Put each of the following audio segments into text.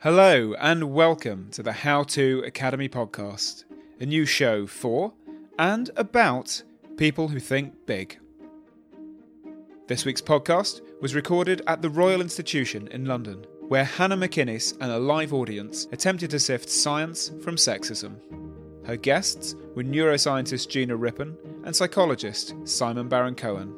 Hello, and welcome to the How To Academy podcast, a new show for and about people who think big. This week's podcast was recorded at the Royal Institution in London, where Hannah McInnes and a live audience attempted to sift science from sexism. Her guests were neuroscientist Gina Rippon and psychologist Simon Baron Cohen.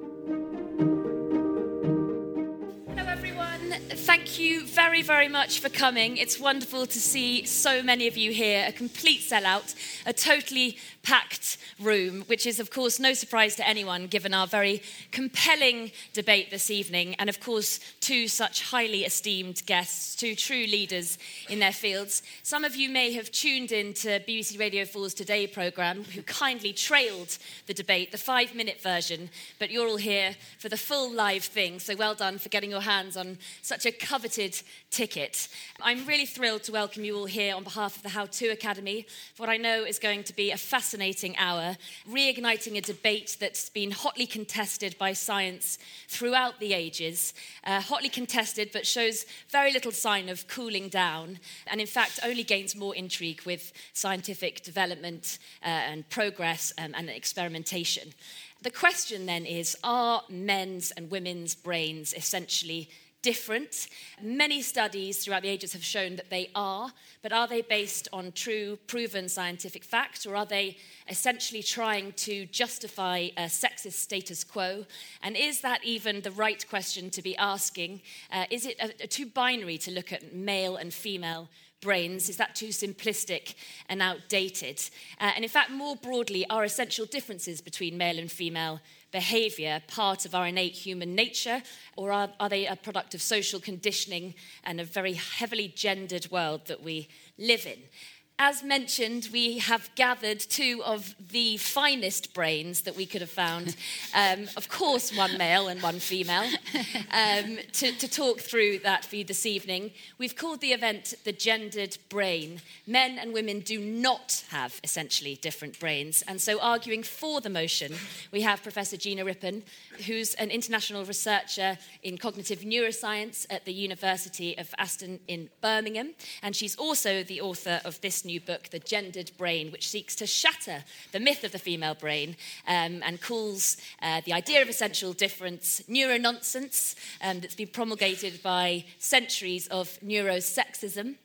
Thank you very, very much for coming. It's wonderful to see so many of you here, a complete sellout, a totally packed room, which is, of course, no surprise to anyone given our very compelling debate this evening, and, of course, two such highly esteemed guests, two true leaders in their fields. Some of you may have tuned in to BBC Radio 4's Today programme, who kindly trailed the debate, the five minute version, but you're all here for the full live thing, so well done for getting your hands on such a coveted ticket. I'm really thrilled to welcome you all here on behalf of the How To Academy for what I know is going to be a fascinating hour, reigniting a debate that's been hotly contested by science throughout the ages, uh, hotly contested but shows very little sign of cooling down, and in fact only gains more intrigue with scientific development uh, and progress um, and experimentation. The question then is Are men's and women's brains essentially different. Many studies throughout the ages have shown that they are, but are they based on true, proven scientific fact, or are they essentially trying to justify a sexist status quo? And is that even the right question to be asking? Uh, is it a, a too binary to look at male and female? brains? Is that too simplistic and outdated? Uh, and in fact, more broadly, are essential differences between male and female behavior part of our innate human nature, or are, are they a product of social conditioning and a very heavily gendered world that we live in? As mentioned, we have gathered two of the finest brains that we could have found. Um, of course, one male and one female, um, to, to, talk through that for you this evening. We've called the event the gendered brain. Men and women do not have essentially different brains. And so, arguing for the motion, we have Professor Gina Rippon, who's an international researcher in cognitive neuroscience at the University of Aston in Birmingham. And she's also the author of this new book, The Gendered Brain, which seeks to shatter the myth of the female brain um, and calls uh, the idea of essential difference neurononsense um, that's been promulgated by centuries of neurosexism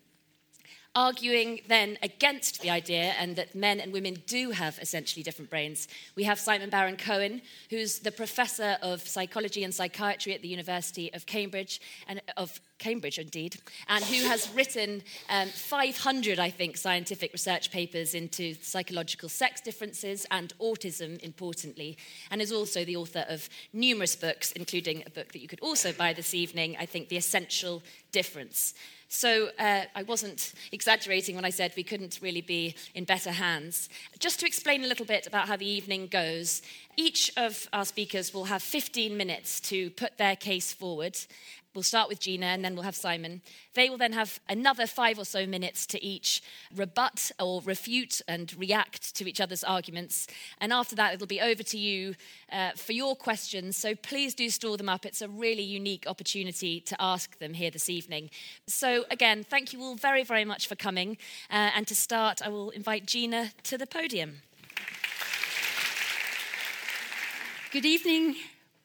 arguing then against the idea and that men and women do have essentially different brains. We have Simon Baron Cohen, who's the professor of psychology and psychiatry at the University of Cambridge and of Cambridge indeed, and who has written um, 500, I think, scientific research papers into psychological sex differences and autism, importantly, and is also the author of numerous books, including a book that you could also buy this evening, I think, The Essential Difference. So uh, I wasn't exaggerating when I said we couldn't really be in better hands. Just to explain a little bit about how the evening goes, each of our speakers will have 15 minutes to put their case forward. We'll start with Gina and then we'll have Simon. They will then have another five or so minutes to each rebut or refute and react to each other's arguments. And after that, it'll be over to you uh, for your questions. So please do store them up. It's a really unique opportunity to ask them here this evening. So, again, thank you all very, very much for coming. Uh, and to start, I will invite Gina to the podium. Good evening,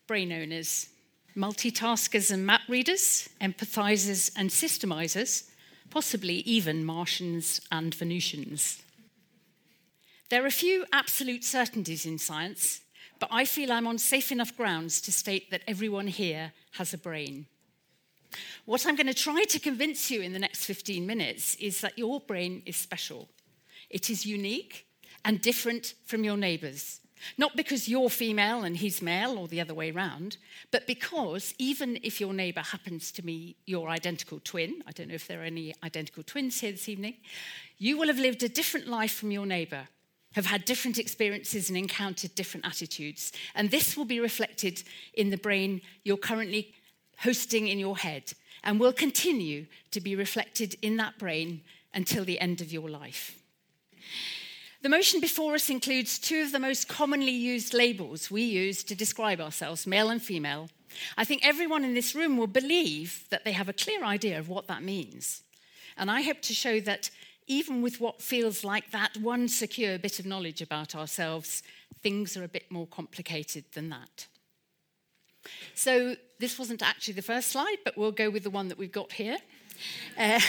brain owners, multitaskers and map readers, empathizers and systemizers, possibly even Martians and Venusians. There are a few absolute certainties in science, but I feel I'm on safe enough grounds to state that everyone here has a brain. What I'm going to try to convince you in the next 15 minutes is that your brain is special. It is unique and different from your neighbours. Not because you're female and he's male or the other way round, but because even if your neighbour happens to be your identical twin, I don't know if there are any identical twins here this evening, you will have lived a different life from your neighbour, have had different experiences and encountered different attitudes. And this will be reflected in the brain you're currently hosting in your head and will continue to be reflected in that brain until the end of your life. The motion before us includes two of the most commonly used labels we use to describe ourselves, male and female. I think everyone in this room will believe that they have a clear idea of what that means. And I hope to show that even with what feels like that one secure bit of knowledge about ourselves, things are a bit more complicated than that. So, this wasn't actually the first slide, but we'll go with the one that we've got here. Uh,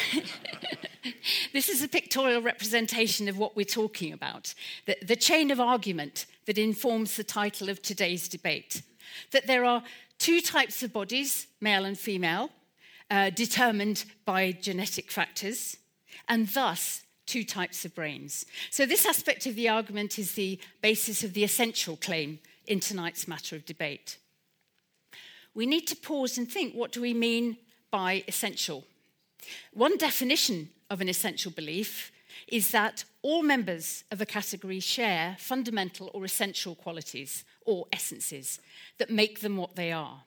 this is a pictorial representation of what we're talking about the, the chain of argument that informs the title of today's debate. That there are two types of bodies, male and female, uh, determined by genetic factors, and thus two types of brains. So, this aspect of the argument is the basis of the essential claim in tonight's matter of debate. We need to pause and think what do we mean by essential? One definition of an essential belief is that all members of a category share fundamental or essential qualities or essences that make them what they are.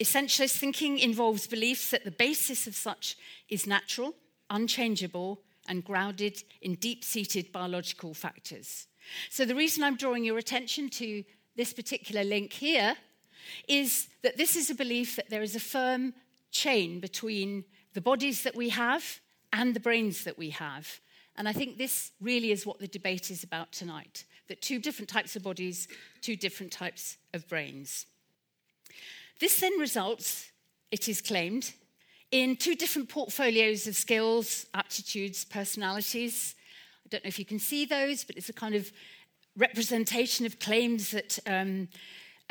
Essentialist thinking involves beliefs that the basis of such is natural, unchangeable, and grounded in deep seated biological factors. So, the reason I'm drawing your attention to this particular link here is that this is a belief that there is a firm chain between the bodies that we have and the brains that we have. And I think this really is what the debate is about tonight that two different types of bodies, two different types of brains. This then results, it is claimed, in two different portfolios of skills, aptitudes, personalities. I don't know if you can see those, but it's a kind of representation of claims that um,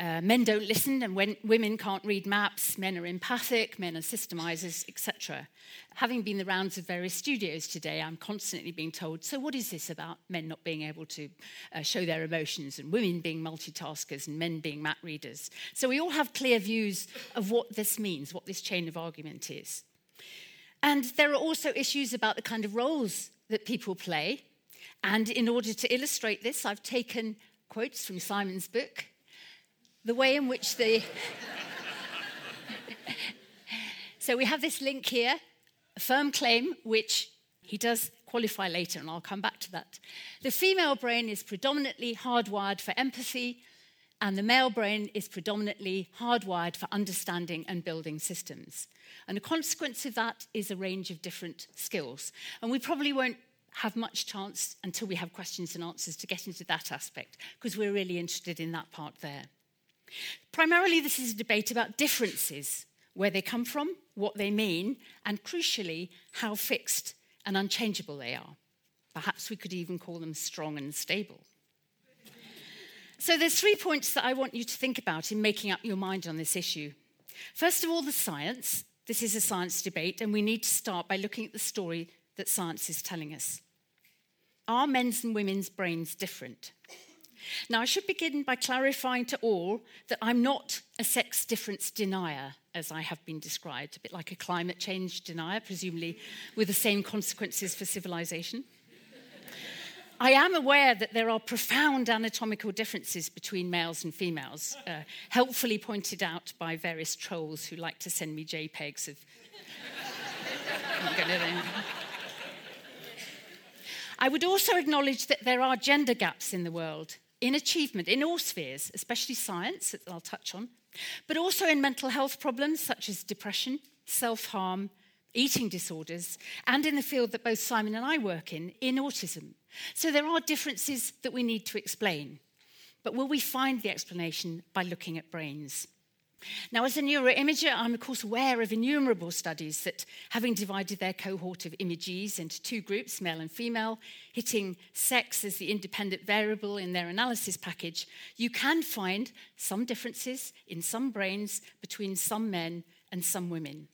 uh, men don't listen, and when women can't read maps, men are empathic, men are systemizers, etc. Having been the rounds of various studios today, I'm constantly being told, so what is this about men not being able to uh, show their emotions, and women being multitaskers, and men being map readers? So we all have clear views of what this means, what this chain of argument is. And there are also issues about the kind of roles that people play. And in order to illustrate this, I've taken quotes from Simon's book, the way in which the. so we have this link here, a firm claim, which he does qualify later, and I'll come back to that. The female brain is predominantly hardwired for empathy, and the male brain is predominantly hardwired for understanding and building systems. And a consequence of that is a range of different skills. And we probably won't have much chance until we have questions and answers to get into that aspect, because we're really interested in that part there. Primarily, this is a debate about differences, where they come from, what they mean, and crucially, how fixed and unchangeable they are. Perhaps we could even call them strong and stable. So there's three points that I want you to think about in making up your mind on this issue. First of all, the science. This is a science debate, and we need to start by looking at the story that science is telling us. Are men's and women's brains different? Now, I should begin by clarifying to all that I'm not a sex difference denier, as I have been described, a bit like a climate change denier, presumably with the same consequences for civilization. I am aware that there are profound anatomical differences between males and females, uh, helpfully pointed out by various trolls who like to send me JPEGs of. I would also acknowledge that there are gender gaps in the world, in achievement in all spheres, especially science, that I'll touch on, but also in mental health problems such as depression, self harm, eating disorders, and in the field that both Simon and I work in, in autism. So there are differences that we need to explain. But will we find the explanation by looking at brains? Now, as a neuroimager, I'm of course aware of innumerable studies that, having divided their cohort of imagees into two groups, male and female, hitting sex as the independent variable in their analysis package, you can find some differences in some brains between some men and some women.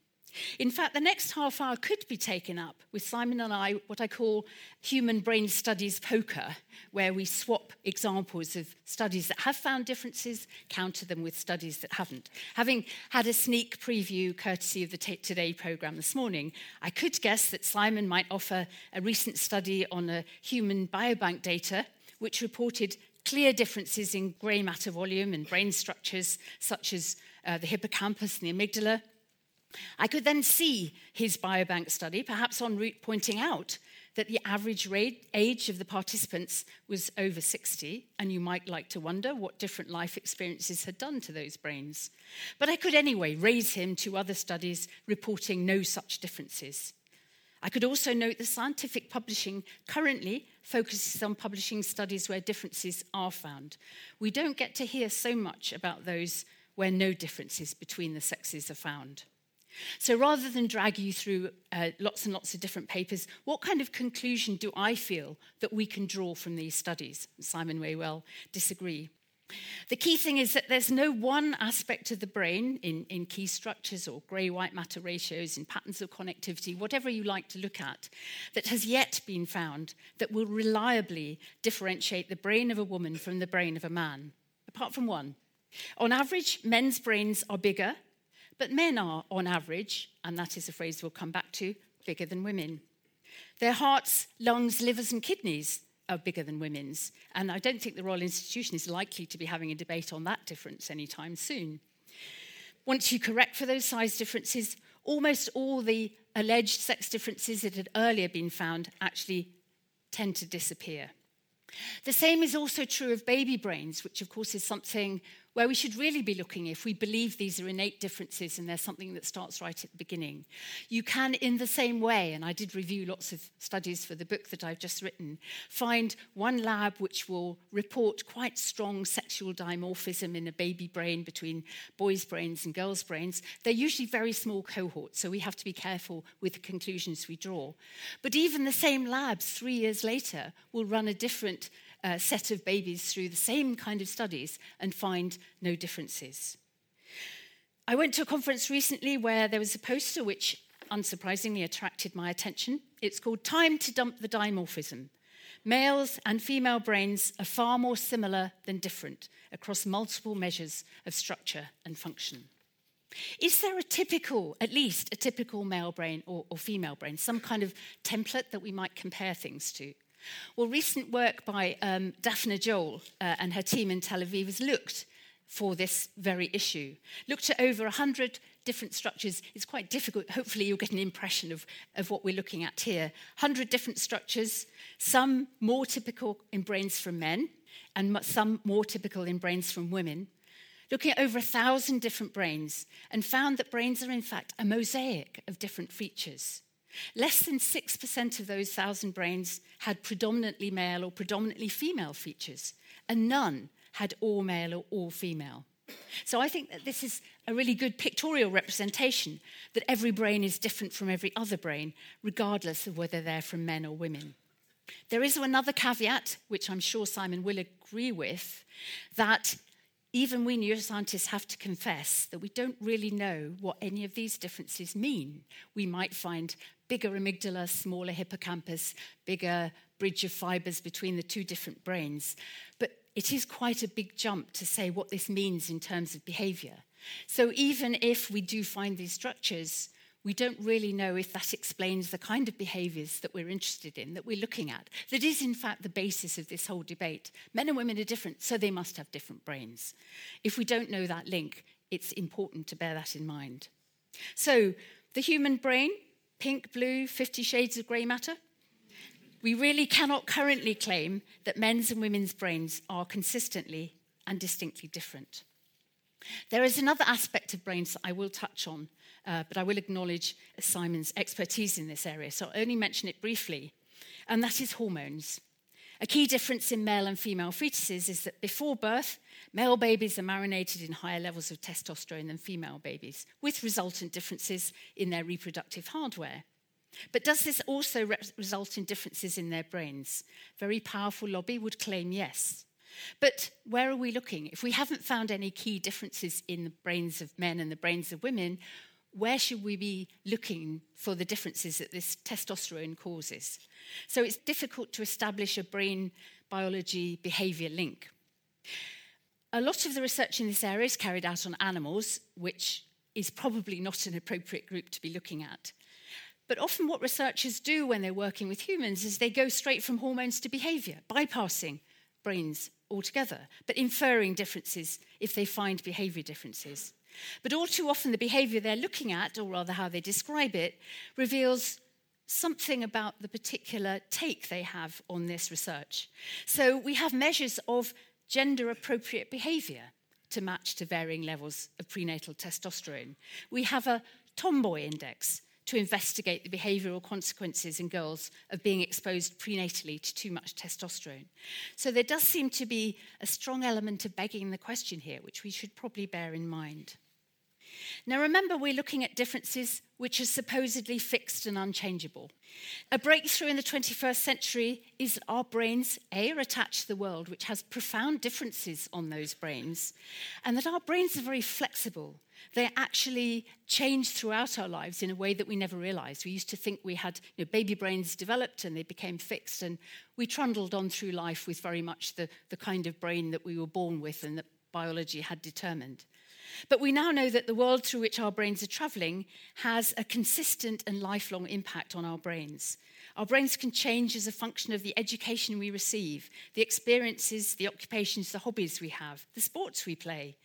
In fact, the next half hour could be taken up with Simon and I, what I call human brain studies poker, where we swap examples of studies that have found differences, counter them with studies that haven't. Having had a sneak preview courtesy of the Today programme this morning, I could guess that Simon might offer a recent study on a human biobank data which reported clear differences in grey matter volume and brain structures, such as uh, the hippocampus and the amygdala I could then see his biobank study, perhaps en route pointing out that the average age of the participants was over 60, and you might like to wonder what different life experiences had done to those brains. But I could anyway raise him to other studies reporting no such differences. I could also note that scientific publishing currently focuses on publishing studies where differences are found. We don't get to hear so much about those where no differences between the sexes are found. So rather than drag you through uh, lots and lots of different papers, what kind of conclusion do I feel that we can draw from these studies? Simon may well disagree. The key thing is that there's no one aspect of the brain in, in key structures or grey white matter ratios, in patterns of connectivity, whatever you like to look at, that has yet been found that will reliably differentiate the brain of a woman from the brain of a man, apart from one. On average, men's brains are bigger but men are, on average, and that is a phrase we'll come back to, bigger than women. Their hearts, lungs, livers, and kidneys are bigger than women's. And I don't think the Royal Institution is likely to be having a debate on that difference anytime soon. Once you correct for those size differences, almost all the alleged sex differences that had earlier been found actually tend to disappear. The same is also true of baby brains, which, of course, is something where we should really be looking if we believe these are innate differences and there's something that starts right at the beginning. You can, in the same way, and I did review lots of studies for the book that I've just written, find one lab which will report quite strong sexual dimorphism in a baby brain between boys' brains and girls' brains. They're usually very small cohorts, so we have to be careful with the conclusions we draw. But even the same labs, three years later, will run a different uh, set of babies through the same kind of studies and find no differences. I went to a conference recently where there was a poster which unsurprisingly attracted my attention. It's called Time to Dump the Dimorphism. Males and female brains are far more similar than different across multiple measures of structure and function. Is there a typical, at least a typical male brain or, or female brain, some kind of template that we might compare things to? Well, recent work by um, Daphna Joel uh, and her team in Tel Aviv has looked for this very issue. Looked at over 100 different structures. It's quite difficult. Hopefully, you'll get an impression of, of what we're looking at here. 100 different structures, some more typical in brains from men, and some more typical in brains from women. Looking at over a thousand different brains, and found that brains are, in fact, a mosaic of different features. Less than 6% of those thousand brains had predominantly male or predominantly female features, and none had all male or all female. So I think that this is a really good pictorial representation that every brain is different from every other brain, regardless of whether they're from men or women. There is another caveat, which I'm sure Simon will agree with, that even we neuroscientists have to confess that we don't really know what any of these differences mean. We might find bigger amygdala, smaller hippocampus, bigger bridge of fibers between the two different brains. But it is quite a big jump to say what this means in terms of behavior. So even if we do find these structures, we don't really know if that explains the kind of behaviors that we're interested in, that we're looking at. That is, in fact, the basis of this whole debate. Men and women are different, so they must have different brains. If we don't know that link, it's important to bear that in mind. So, the human brain pink, blue, 50 shades of grey matter? We really cannot currently claim that men's and women's brains are consistently and distinctly different. There is another aspect of brains that I will touch on, uh, but I will acknowledge Simon's expertise in this area, so I'll only mention it briefly, and that is hormones. A key difference in male and female fetuses is that before birth, male babies are marinated in higher levels of testosterone than female babies, with resultant differences in their reproductive hardware. But does this also re- result in differences in their brains? Very powerful lobby would claim yes. But where are we looking? If we haven't found any key differences in the brains of men and the brains of women, where should we be looking for the differences that this testosterone causes? So it's difficult to establish a brain biology behavior link. A lot of the research in this area is carried out on animals, which is probably not an appropriate group to be looking at. But often, what researchers do when they're working with humans is they go straight from hormones to behavior, bypassing brains altogether, but inferring differences if they find behavior differences. But all too often, the behavior they're looking at, or rather how they describe it, reveals something about the particular take they have on this research. So we have measures of gender appropriate behavior to match to varying levels of prenatal testosterone. We have a tomboy index to investigate the behavioral consequences in girls of being exposed prenatally to too much testosterone. So there does seem to be a strong element of begging the question here, which we should probably bear in mind. Now, remember, we're looking at differences which are supposedly fixed and unchangeable. A breakthrough in the 21st century is that our brains, A, are attached to the world, which has profound differences on those brains, and that our brains are very flexible. They actually change throughout our lives in a way that we never realized. We used to think we had you know, baby brains developed and they became fixed, and we trundled on through life with very much the, the kind of brain that we were born with and that biology had determined. But we now know that the world through which our brains are traveling has a consistent and lifelong impact on our brains. Our brains can change as a function of the education we receive, the experiences, the occupations, the hobbies we have, the sports we play.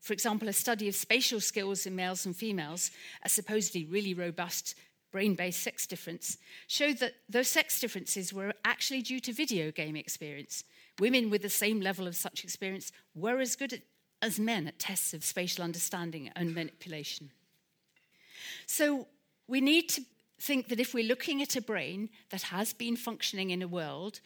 For example, a study of spatial skills in males and females, a supposedly really robust brain based sex difference, showed that those sex differences were actually due to video game experience. Women with the same level of such experience were as good at as men at tests of spatial understanding and manipulation. So we need to think that if we're looking at a brain that has been functioning in a world,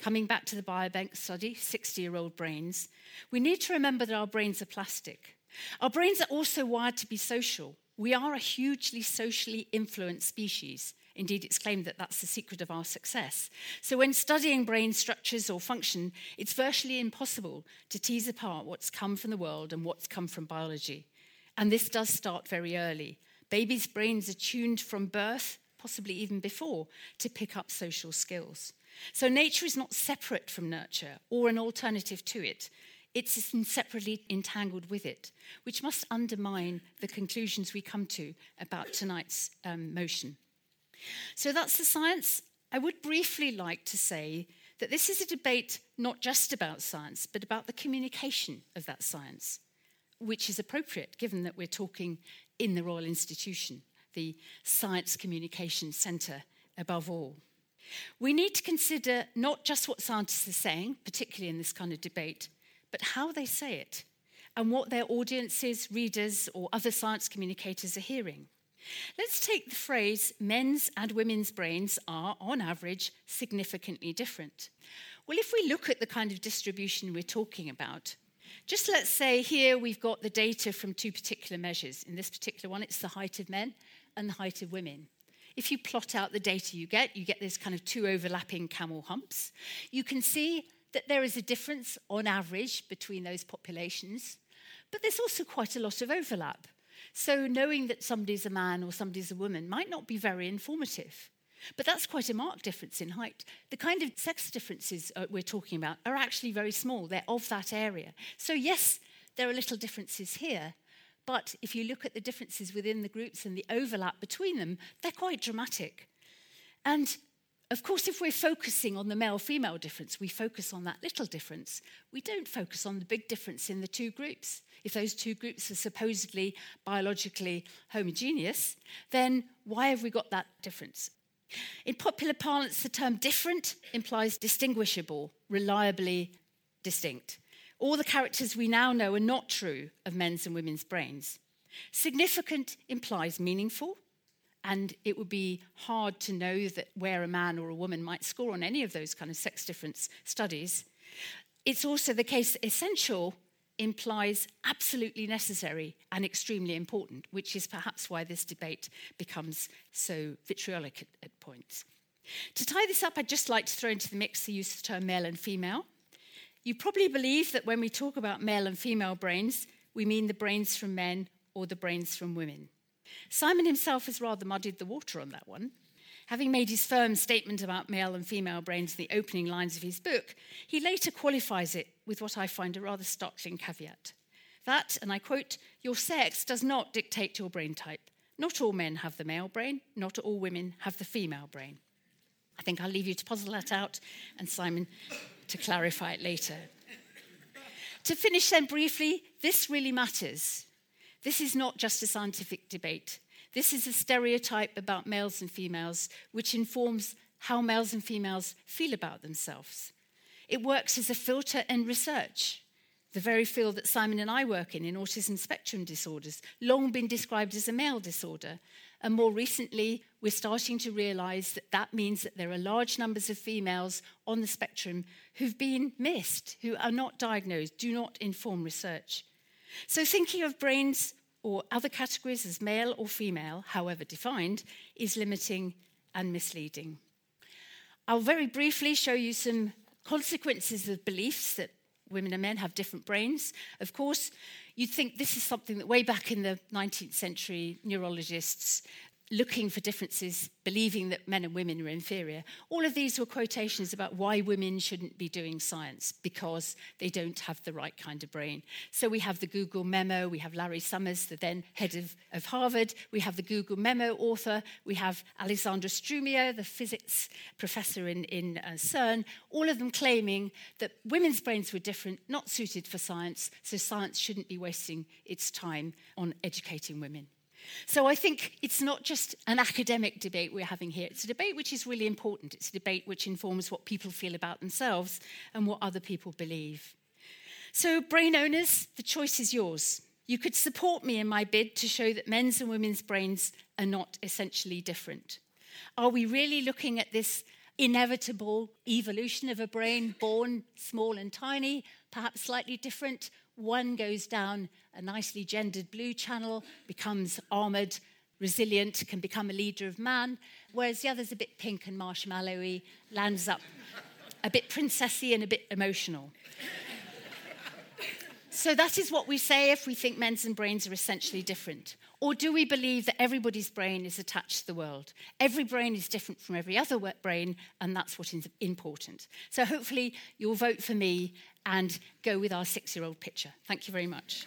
coming back to the biobank study, 60 year old brains, we need to remember that our brains are plastic. Our brains are also wired to be social. We are a hugely socially influenced species. Indeed, it's claimed that that's the secret of our success. So, when studying brain structures or function, it's virtually impossible to tease apart what's come from the world and what's come from biology. And this does start very early. Babies' brains are tuned from birth, possibly even before, to pick up social skills. So, nature is not separate from nurture or an alternative to it. It's inseparably entangled with it, which must undermine the conclusions we come to about tonight's um, motion. So that's the science. I would briefly like to say that this is a debate not just about science, but about the communication of that science, which is appropriate given that we're talking in the Royal Institution, the Science Communication Centre above all. We need to consider not just what scientists are saying, particularly in this kind of debate, but how they say it and what their audiences, readers, or other science communicators are hearing. Let's take the phrase men's and women's brains are, on average, significantly different. Well, if we look at the kind of distribution we're talking about, just let's say here we've got the data from two particular measures. In this particular one, it's the height of men and the height of women. If you plot out the data you get, you get this kind of two overlapping camel humps. You can see that there is a difference on average between those populations, but there's also quite a lot of overlap. So knowing that somebody's a man or somebody's a woman might not be very informative. But that's quite a marked difference in height. The kind of sex differences uh, we're talking about are actually very small. They're of that area. So, yes, there are little differences here. But if you look at the differences within the groups and the overlap between them, they're quite dramatic. And of course, if we're focusing on the male female difference, we focus on that little difference. We don't focus on the big difference in the two groups. If those two groups are supposedly biologically homogeneous, then why have we got that difference? In popular parlance, the term different implies distinguishable, reliably distinct. All the characters we now know are not true of men's and women's brains. Significant implies meaningful, and it would be hard to know that where a man or a woman might score on any of those kind of sex difference studies. It's also the case that essential implies absolutely necessary and extremely important, which is perhaps why this debate becomes so vitriolic at, at points. To tie this up, I'd just like to throw into the mix the use of the term male and female. You probably believe that when we talk about male and female brains, we mean the brains from men or the brains from women. Simon himself has rather muddied the water on that one. Having made his firm statement about male and female brains in the opening lines of his book, he later qualifies it with what I find a rather startling caveat. That, and I quote, your sex does not dictate your brain type. Not all men have the male brain, not all women have the female brain. I think I'll leave you to puzzle that out and Simon to clarify it later. to finish then briefly, this really matters. This is not just a scientific debate. This is a stereotype about males and females, which informs how males and females feel about themselves. It works as a filter in research. The very field that Simon and I work in, in autism spectrum disorders, long been described as a male disorder. And more recently, we're starting to realize that that means that there are large numbers of females on the spectrum who've been missed, who are not diagnosed, do not inform research. So, thinking of brains or other categories as male or female, however defined, is limiting and misleading. I'll very briefly show you some consequences of beliefs that women and men have different brains. Of course, you'd think this is something that way back in the 19th century, neurologists looking for differences, believing that men and women are inferior. All of these were quotations about why women shouldn't be doing science because they don't have the right kind of brain. So we have the Google memo, we have Larry Summers, the then head of, of Harvard, we have the Google memo author, we have Alessandro Strumia, the physics professor in, in uh, CERN, all of them claiming that women's brains were different, not suited for science, so science shouldn't be wasting its time on educating women. So I think it's not just an academic debate we're having here. It's a debate which is really important. It's a debate which informs what people feel about themselves and what other people believe. So, brain owners, the choice is yours. You could support me in my bid to show that men's and women's brains are not essentially different. Are we really looking at this inevitable evolution of a brain born small and tiny, perhaps slightly different, one goes down a nicely gendered blue channel, becomes armored, resilient, can become a leader of man, whereas the other's a bit pink and marshmallowy, lands up a bit princessy and a bit emotional. so that is what we say if we think men's and brains are essentially different. Or do we believe that everybody's brain is attached to the world? Every brain is different from every other brain, and that's what is important. So hopefully you'll vote for me and go with our six year old picture. Thank you very much.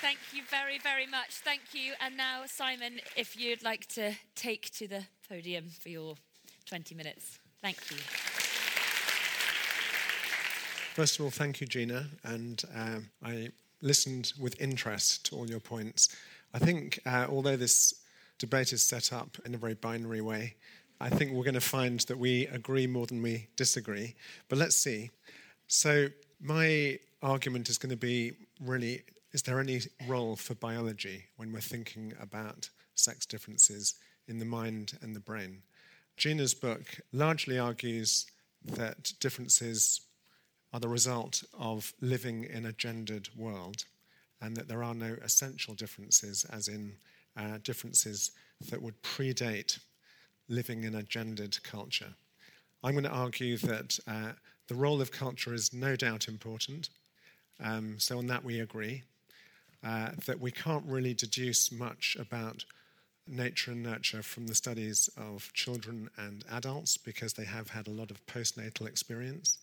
Thank you very, very much. Thank you. And now, Simon, if you'd like to take to the podium for your 20 minutes. Thank you. First of all, thank you, Gina. And um, I listened with interest to all your points. I think, uh, although this debate is set up in a very binary way, I think we're going to find that we agree more than we disagree. But let's see. So, my argument is going to be really is there any role for biology when we're thinking about sex differences in the mind and the brain? Gina's book largely argues that differences are the result of living in a gendered world and that there are no essential differences, as in uh, differences that would predate living in a gendered culture. I'm going to argue that uh, the role of culture is no doubt important. Um, so, on that, we agree. Uh, that we can't really deduce much about nature and nurture from the studies of children and adults because they have had a lot of postnatal experience.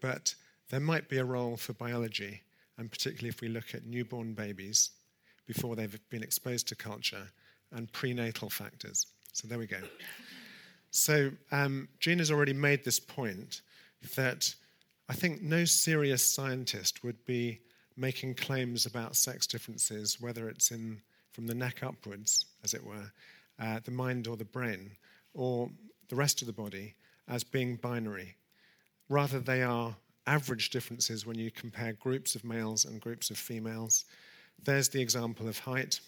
But there might be a role for biology, and particularly if we look at newborn babies before they've been exposed to culture and prenatal factors. So there we go. So um, Jean has already made this point that I think no serious scientist would be making claims about sex differences, whether it's in from the neck upwards, as it were, uh, the mind or the brain, or the rest of the body, as being binary. Rather, they are average differences when you compare groups of males and groups of females. There's the example of height.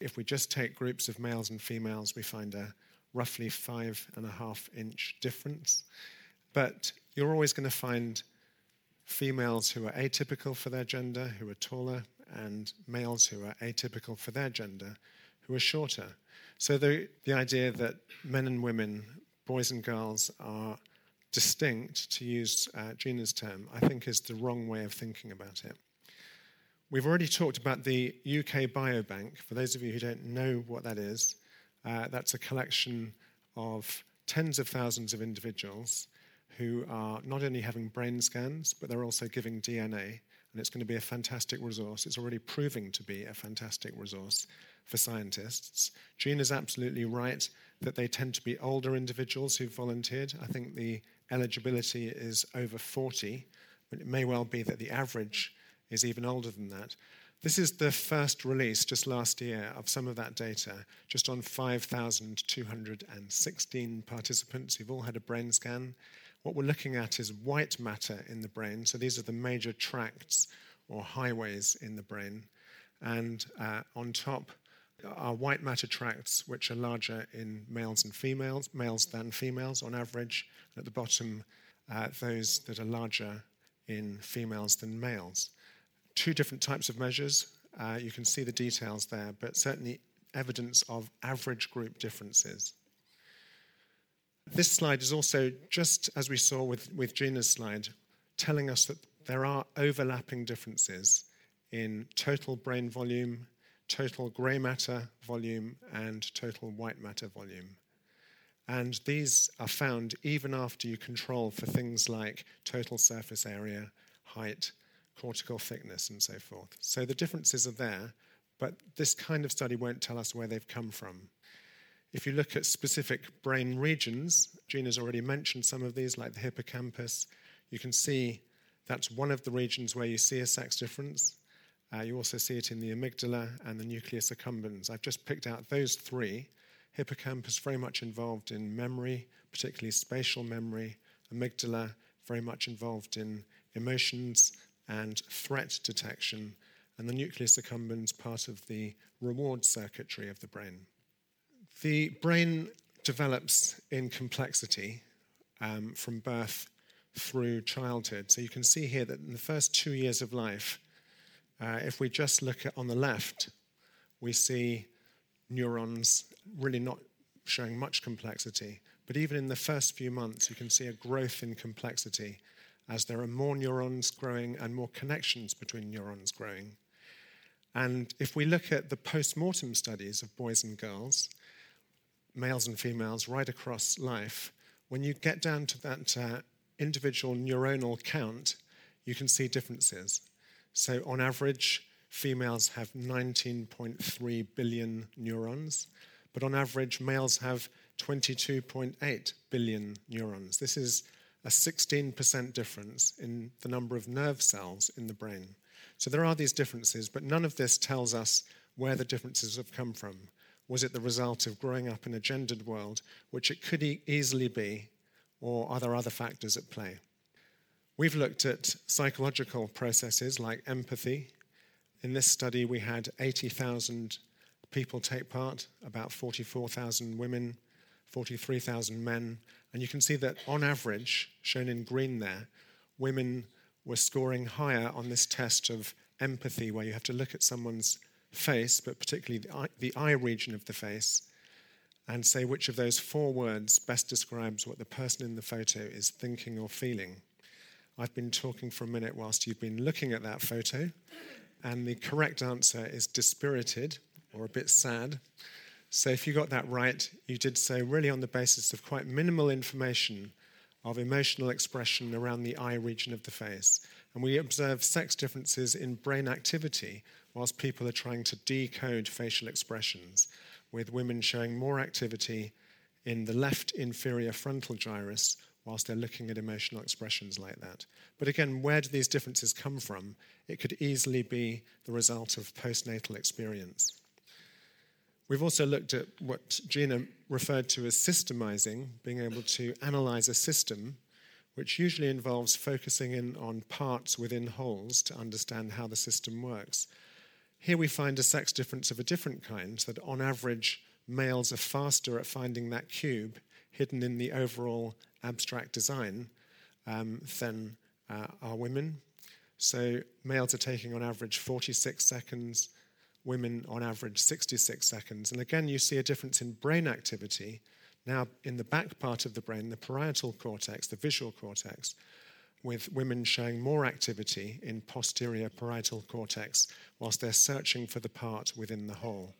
If we just take groups of males and females, we find a roughly five and a half inch difference. But you're always going to find females who are atypical for their gender, who are taller, and males who are atypical for their gender, who are shorter. So the, the idea that men and women, boys and girls, are distinct, to use uh, Gina's term, I think is the wrong way of thinking about it. We've already talked about the UK Biobank. For those of you who don't know what that is, uh, that's a collection of tens of thousands of individuals who are not only having brain scans, but they're also giving DNA. And it's going to be a fantastic resource. It's already proving to be a fantastic resource for scientists. Jean is absolutely right that they tend to be older individuals who've volunteered. I think the eligibility is over 40, but it may well be that the average is even older than that. This is the first release just last year of some of that data, just on 5,216 participants who've all had a brain scan. What we're looking at is white matter in the brain. So these are the major tracts or highways in the brain. And uh, on top are white matter tracts, which are larger in males and females, males than females on average. At the bottom, uh, those that are larger in females than males two different types of measures. Uh, you can see the details there, but certainly evidence of average group differences. This slide is also, just as we saw with, with Gina's slide, telling us that there are overlapping differences in total brain volume, total grey matter volume, and total white matter volume. And these are found even after you control for things like total surface area, height, cortical thickness, and so forth. So the differences are there, but this kind of study won't tell us where they've come from. If you look at specific brain regions, Gina's already mentioned some of these, like the hippocampus, you can see that's one of the regions where you see a sex difference. Uh, you also see it in the amygdala and the nucleus accumbens. I've just picked out those three. Hippocampus very much involved in memory, particularly spatial memory. Amygdala very much involved in emotions and threat detection, and the nucleus accumbens part of the reward circuitry of the brain. The brain develops in complexity um, from birth through childhood. So you can see here that in the first two years of life, uh, if we just look at on the left, we see neurons really not showing much complexity. But even in the first few months, you can see a growth in complexity as there are more neurons growing and more connections between neurons growing. And if we look at the post mortem studies of boys and girls, males and females, right across life, when you get down to that uh, individual neuronal count, you can see differences. So, on average, females have 19.3 billion neurons, but on average, males have 22.8 billion neurons. This is a 16% difference in the number of nerve cells in the brain. So there are these differences, but none of this tells us where the differences have come from. Was it the result of growing up in a gendered world, which it could e- easily be, or are there other factors at play? We've looked at psychological processes like empathy. In this study, we had 80,000 people take part, about 44,000 women, 43,000 men, and you can see that on average, shown in green there, women were scoring higher on this test of empathy, where you have to look at someone's face, but particularly the eye, the eye region of the face, and say which of those four words best describes what the person in the photo is thinking or feeling. I've been talking for a minute whilst you've been looking at that photo, and the correct answer is dispirited or a bit sad. So if you got that right, you did so really on the basis of quite minimal information of emotional expression around the eye region of the face. And we observe sex differences in brain activity whilst people are trying to decode facial expressions, with women showing more activity in the left inferior frontal gyrus whilst they're looking at emotional expressions like that. But again, where do these differences come from? It could easily be the result of postnatal experience. We've also looked at what Gina referred to as systemizing, being able to analyze a system, which usually involves focusing in on parts within wholes to understand how the system works. Here we find a sex difference of a different kind, that on average, males are faster at finding that cube hidden in the overall abstract design um, than uh, are women. So males are taking on average 46 seconds, women on average 66 seconds. And again, you see a difference in brain activity. Now, in the back part of the brain, the parietal cortex, the visual cortex, with women showing more activity in posterior parietal cortex whilst they're searching for the part within the whole.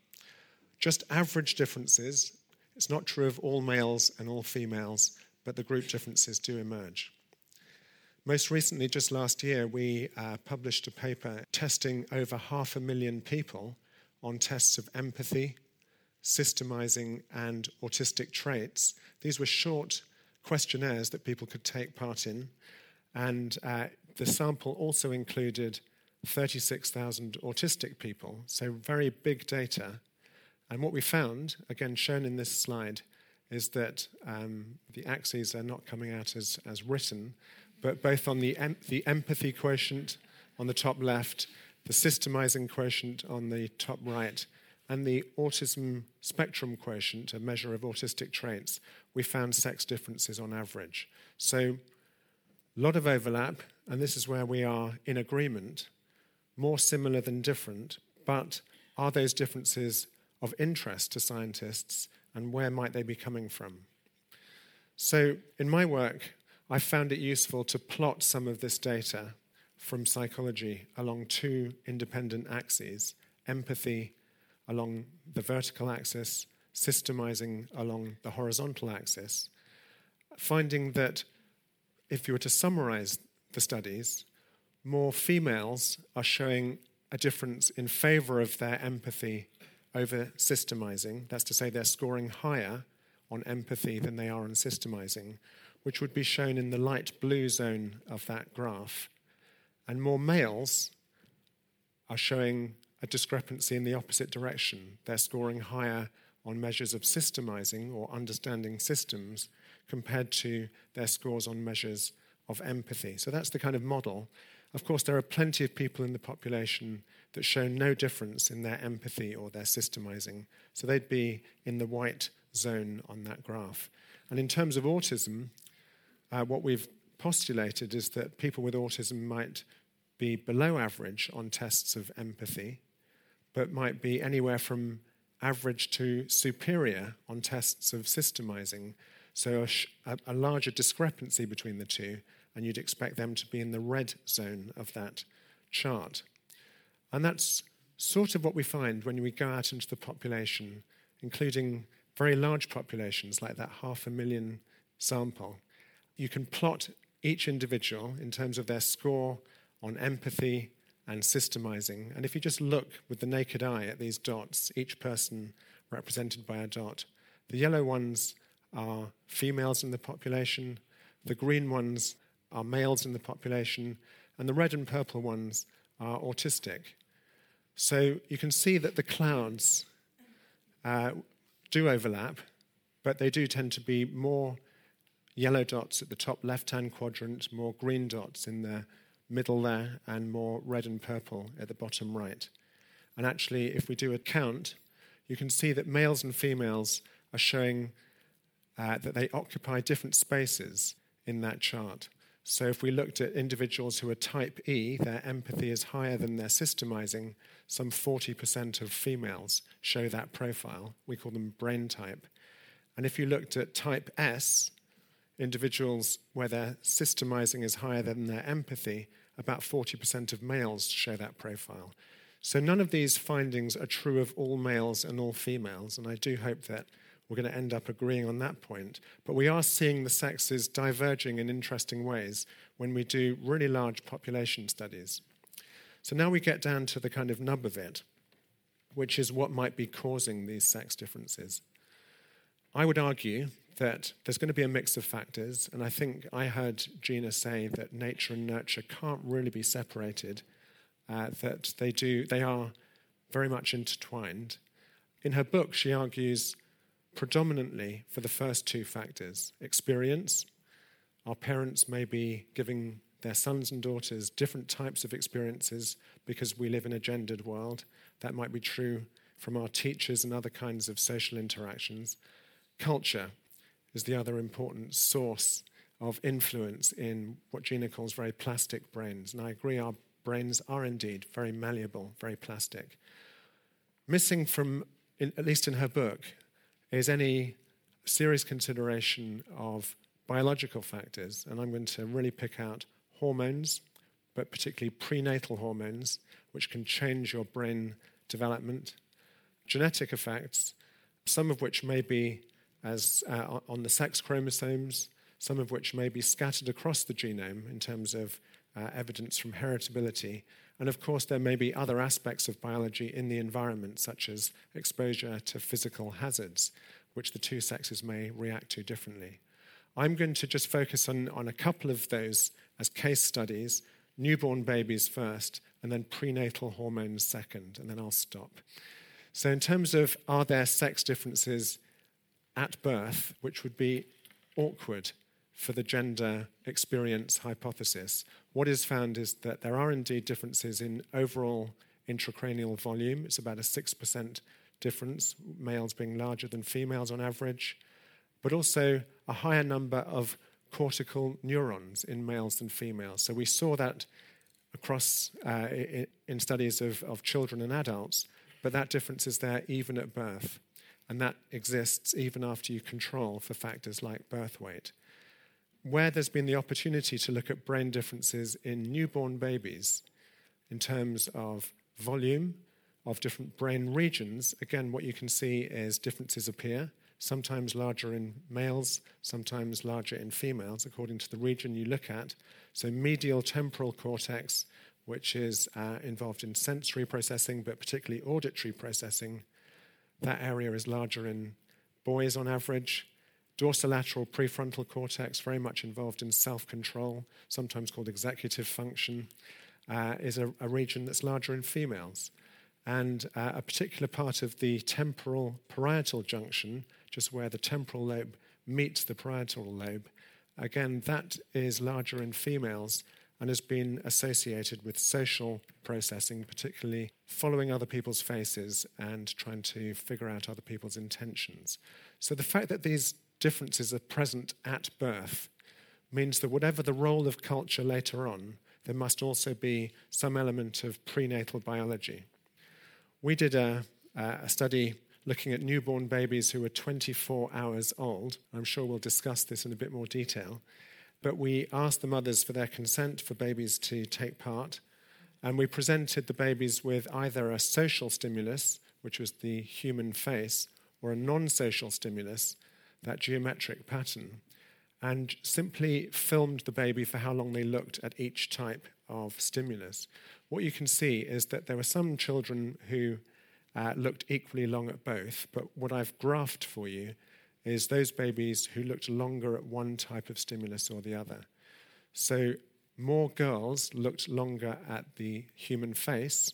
Just average differences. It's not true of all males and all females, but the group differences do emerge. Most recently, just last year, we uh, published a paper testing over half a million people on tests of empathy, systemizing, and autistic traits. These were short questionnaires that people could take part in, and uh, the sample also included 36,000 autistic people, so very big data. And what we found, again shown in this slide, is that um, the axes are not coming out as, as written, but both on the, em- the empathy quotient on the top left, the systemizing quotient on the top right, and the autism spectrum quotient, a measure of autistic traits, we found sex differences on average. So, a lot of overlap, and this is where we are in agreement, more similar than different, but are those differences of interest to scientists, and where might they be coming from? So, in my work, I found it useful to plot some of this data from psychology along two independent axes empathy along the vertical axis, systemizing along the horizontal axis, finding that if you were to summarize the studies, more females are showing a difference in favor of their empathy over systemizing. That's to say, they're scoring higher on empathy than they are on systemizing, which would be shown in the light blue zone of that graph. And more males are showing a discrepancy in the opposite direction. They're scoring higher on measures of systemizing or understanding systems compared to their scores on measures of empathy. So that's the kind of model. Of course, there are plenty of people in the population that show no difference in their empathy or their systemizing. So they'd be in the white zone on that graph. And in terms of autism, uh, what we've postulated is that people with autism might be below average on tests of empathy, but might be anywhere from average to superior on tests of systemizing. So a, sh- a, larger discrepancy between the two, and you'd expect them to be in the red zone of that chart. And that's sort of what we find when we go out into the population, including very large populations like that half a million sample you can plot each individual in terms of their score on empathy and systemizing. And if you just look with the naked eye at these dots, each person represented by a dot, the yellow ones are females in the population, the green ones are males in the population, and the red and purple ones are autistic. So you can see that the clouds uh, do overlap, but they do tend to be more yellow dots at the top left hand quadrant, more green dots in the middle there, and more red and purple at the bottom right. And actually, if we do a count, you can see that males and females are showing uh, that they occupy different spaces in that chart. So, if we looked at individuals who are type E, their empathy is higher than their systemizing. Some 40% of females show that profile. We call them brain type. And if you looked at type S, individuals where their systemizing is higher than their empathy, about 40% of males show that profile. So, none of these findings are true of all males and all females, and I do hope that we're going to end up agreeing on that point. But we are seeing the sexes diverging in interesting ways when we do really large population studies. So now we get down to the kind of nub of it, which is what might be causing these sex differences. I would argue that there's going to be a mix of factors, and I think I heard Gina say that nature and nurture can't really be separated, uh, that they do, they are very much intertwined. In her book, she argues predominantly for the first two factors experience. Our parents may be giving their sons and daughters different types of experiences because we live in a gendered world. That might be true from our teachers and other kinds of social interactions. Culture is the other important source of influence in what Gina calls very plastic brains. And I agree, our brains are indeed very malleable, very plastic. Missing from, in, at least in her book, is any serious consideration of biological factors, and I'm going to really pick out hormones, but particularly prenatal hormones, which can change your brain development, genetic effects, some of which may be as uh, on the sex chromosomes, some of which may be scattered across the genome in terms of uh, evidence from heritability. And of course, there may be other aspects of biology in the environment, such as exposure to physical hazards, which the two sexes may react to differently. I'm going to just focus on, on a couple of those as case studies newborn babies first, and then prenatal hormones second, and then I'll stop. So, in terms of are there sex differences at birth, which would be awkward for the gender experience hypothesis, what is found is that there are indeed differences in overall intracranial volume. It's about a 6% difference, males being larger than females on average, but also a higher number of cortical neurons in males than females. So we saw that across uh, in studies of, of children and adults, but that difference is there even at birth. And that exists even after you control for factors like birth weight where there's been the opportunity to look at brain differences in newborn babies in terms of volume of different brain regions, again, what you can see is differences appear, sometimes larger in males, sometimes larger in females, according to the region you look at. So, medial temporal cortex, which is uh, involved in sensory processing, but particularly auditory processing, that area is larger in boys on average, Dorsolateral prefrontal cortex, very much involved in self control, sometimes called executive function, uh, is a, a, region that's larger in females. And uh, a particular part of the temporal parietal junction, just where the temporal lobe meets the parietal lobe, again, that is larger in females and has been associated with social processing, particularly following other people's faces and trying to figure out other people's intentions. So the fact that these differences are present at birth means that whatever the role of culture later on, there must also be some element of prenatal biology. We did a, a study looking at newborn babies who were 24 hours old. I'm sure we'll discuss this in a bit more detail. But we asked the mothers for their consent for babies to take part, and we presented the babies with either a social stimulus, which was the human face, or a non social stimulus, that geometric pattern, and simply filmed the baby for how long they looked at each type of stimulus. What you can see is that there were some children who uh, looked equally long at both, but what I've graphed for you is those babies who looked longer at one type of stimulus or the other. So more girls looked longer at the human face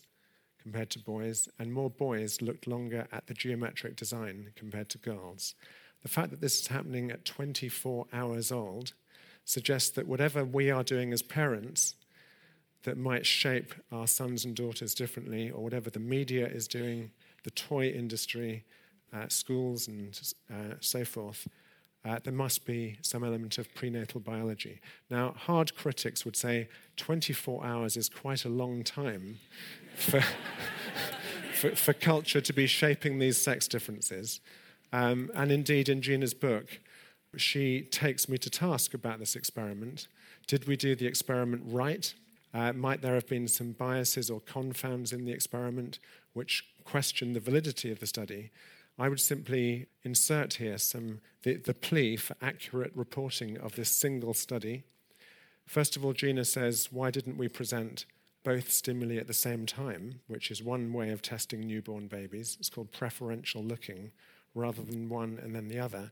compared to boys, and more boys looked longer at the geometric design compared to girls. The fact that this is happening at 24 hours old suggests that whatever we are doing as parents that might shape our sons and daughters differently, or whatever the media is doing, the toy industry, uh, schools, and uh, so forth, uh, there must be some element of prenatal biology. Now, hard critics would say 24 hours is quite a long time for, for, for, culture to be shaping these sex differences. Um, and indeed, in Gina's book, she takes me to task about this experiment. Did we do the experiment right? Uh, might there have been some biases or confounds in the experiment which question the validity of the study? I would simply insert here some the, the plea for accurate reporting of this single study. First of all, Gina says, why didn't we present both stimuli at the same time, which is one way of testing newborn babies. It's called preferential looking, rather than one and then the other.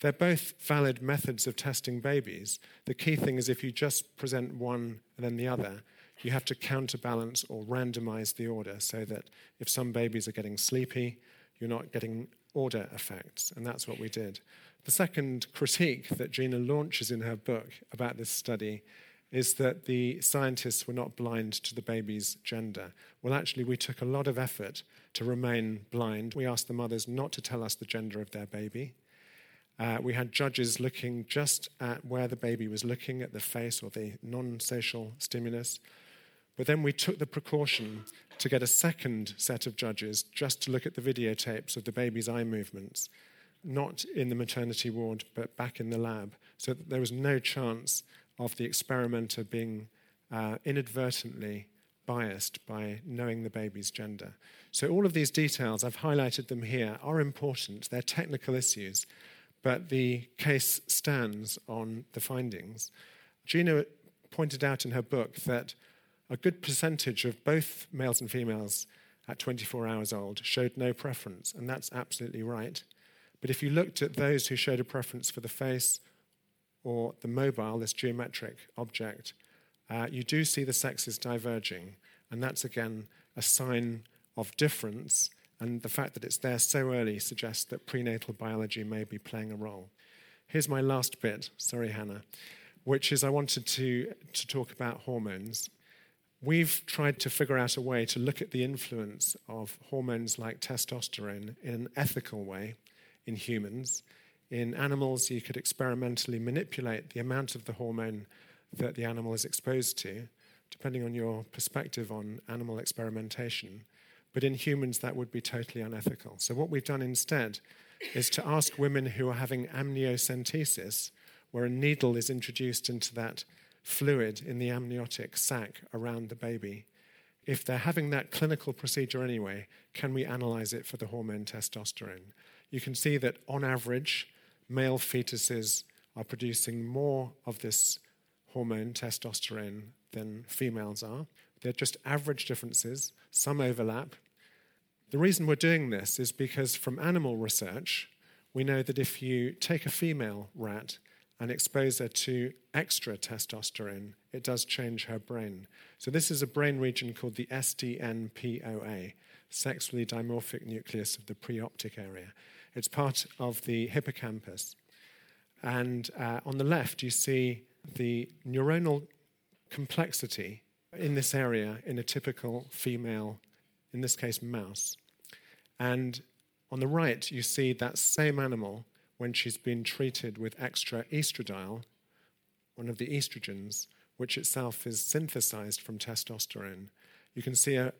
They're both valid methods of testing babies. The key thing is if you just present one and then the other, you have to counterbalance or randomize the order so that if some babies are getting sleepy, you're not getting order effects. And that's what we did. The second critique that Gina launches in her book about this study is that the scientists were not blind to the baby's gender. Well, actually, we took a lot of effort to remain blind. We asked the mothers not to tell us the gender of their baby. Uh, we had judges looking just at where the baby was looking, at the face or the non social stimulus. But then we took the precaution to get a second set of judges just to look at the videotapes of the baby's eye movements, not in the maternity ward, but back in the lab, so that there was no chance of the experimenter being uh, inadvertently biased by knowing the baby's gender. So, all of these details, I've highlighted them here, are important. They're technical issues, but the case stands on the findings. Gina pointed out in her book that a good percentage of both males and females at 24 hours old showed no preference, and that's absolutely right. But if you looked at those who showed a preference for the face or the mobile, this geometric object, uh, you do see the sexes diverging, and that's again a sign of difference. And the fact that it's there so early suggests that prenatal biology may be playing a role. Here's my last bit, sorry, Hannah, which is I wanted to, to talk about hormones. We've tried to figure out a way to look at the influence of hormones like testosterone in an ethical way in humans. In animals, you could experimentally manipulate the amount of the hormone that the animal is exposed to, depending on your perspective on animal experimentation. But in humans, that would be totally unethical. So, what we've done instead is to ask women who are having amniocentesis, where a needle is introduced into that fluid in the amniotic sac around the baby. If they're having that clinical procedure anyway, can we analyze it for the hormone testosterone? You can see that on average, male fetuses are producing more of this hormone, testosterone, than females are. They're just average differences, some overlap. The reason we're doing this is because from animal research, we know that if you take a female rat and expose her to extra testosterone, it does change her brain. So, this is a brain region called the SDNPOA, sexually dimorphic nucleus of the preoptic area. It's part of the hippocampus. And uh, on the left, you see the neuronal complexity in this area in a typical female, in this case, mouse. And on the right, you see that same animal when she's been treated with extra estradiol, one of the estrogens, which itself is synthesized from testosterone. You can see a,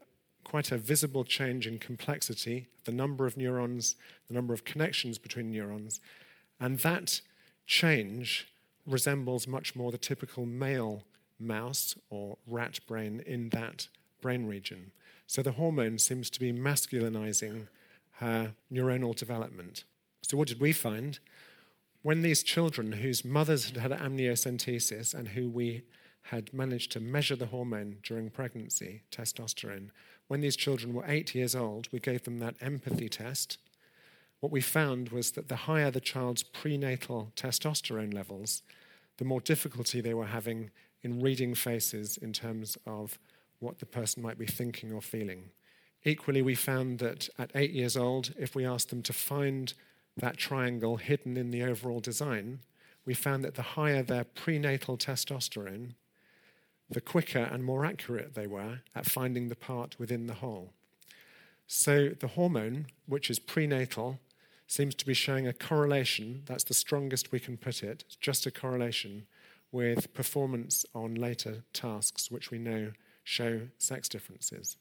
quite a visible change in complexity, the number of neurons, the number of connections between neurons, and that change resembles much more the typical male mouse or rat brain in that brain region. So the hormone seems to be masculinizing her neuronal development. So, what did we find? When these children whose mothers had had amniocentesis and who we had managed to measure the hormone during pregnancy, testosterone, when these children were eight years old, we gave them that empathy test. What we found was that the higher the child's prenatal testosterone levels, the more difficulty they were having in reading faces in terms of what the person might be thinking or feeling. Equally, we found that at eight years old, if we asked them to find that triangle hidden in the overall design, we found that the higher their prenatal testosterone, the quicker and more accurate they were at finding the part within the whole. So the hormone, which is prenatal, seems to be showing a correlation, that's the strongest we can put it, just a correlation with performance on later tasks, which we know show sex differences.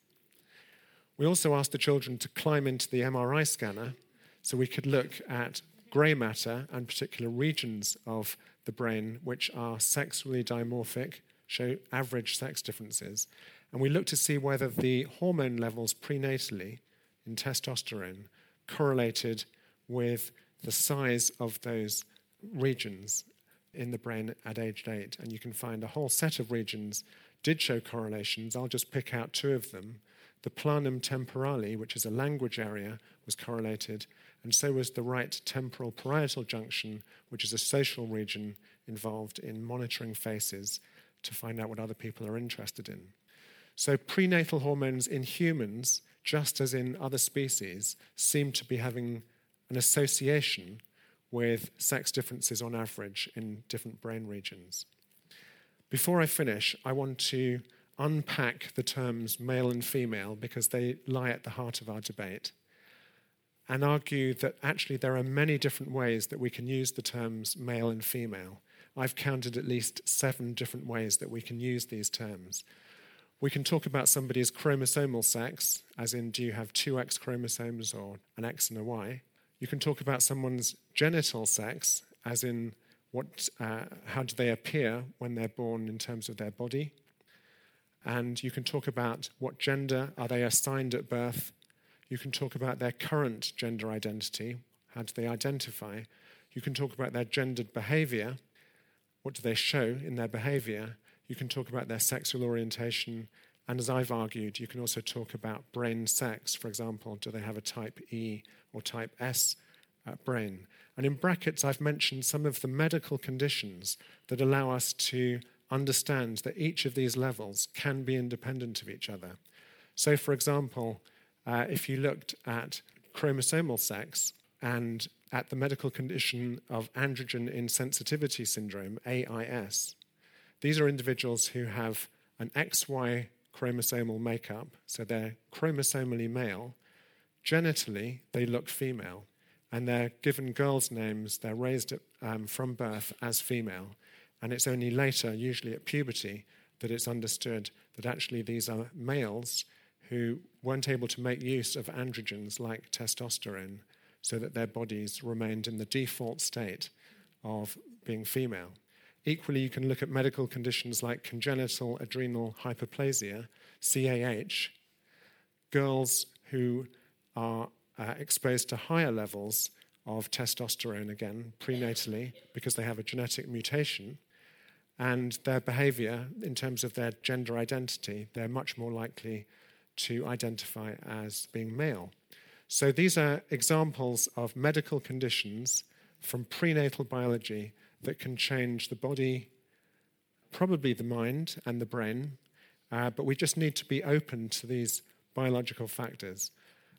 We also asked the children to climb into the MRI scanner so we could look at grey matter and particular regions of the brain which are sexually dimorphic, show average sex differences. And we looked to see whether the hormone levels prenatally in testosterone correlated with the size of those regions in the brain at age eight. And you can find a whole set of regions did show correlations. I'll just pick out two of them. The planum temporale, which is a language area, was correlated, and so was the right temporal parietal junction, which is a social region involved in monitoring faces to find out what other people are interested in. So, prenatal hormones in humans, just as in other species, seem to be having an association with sex differences on average in different brain regions. Before I finish, I want to unpack the terms male and female because they lie at the heart of our debate and argue that actually there are many different ways that we can use the terms male and female. I've counted at least seven different ways that we can use these terms. We can talk about somebody's chromosomal sex, as in, do you have two X chromosomes or an X and a Y? You can talk about someone's genital sex, as in, what, uh, how do they appear when they're born in terms of their body? And you can talk about what gender are they assigned at birth. You can talk about their current gender identity. How do they identify? You can talk about their gendered behavior. What do they show in their behavior? You can talk about their sexual orientation. And as I've argued, you can also talk about brain sex. For example, do they have a type E or type S uh, brain? And in brackets, I've mentioned some of the medical conditions that allow us to understand that each of these levels can be independent of each other. So, for example, uh, if you looked at chromosomal sex and at the medical condition of androgen insensitivity syndrome, AIS, these are individuals who have an XY chromosomal makeup, so they're chromosomally male. Genitally, they look female, and they're given girls' names, they're raised at, um, from birth as female. And it's only later, usually at puberty, that it's understood that actually these are males who weren't able to make use of androgens like testosterone so that their bodies remained in the default state of being female. Equally, you can look at medical conditions like congenital adrenal hyperplasia, CAH, girls who are uh, exposed to higher levels of testosterone again prenatally because they have a genetic mutation. And their behavior, in terms of their gender identity, they're much more likely to identify as being male. So these are examples of medical conditions from prenatal biology that can change the body, probably the mind and the brain, uh, but we just need to be open to these biological factors.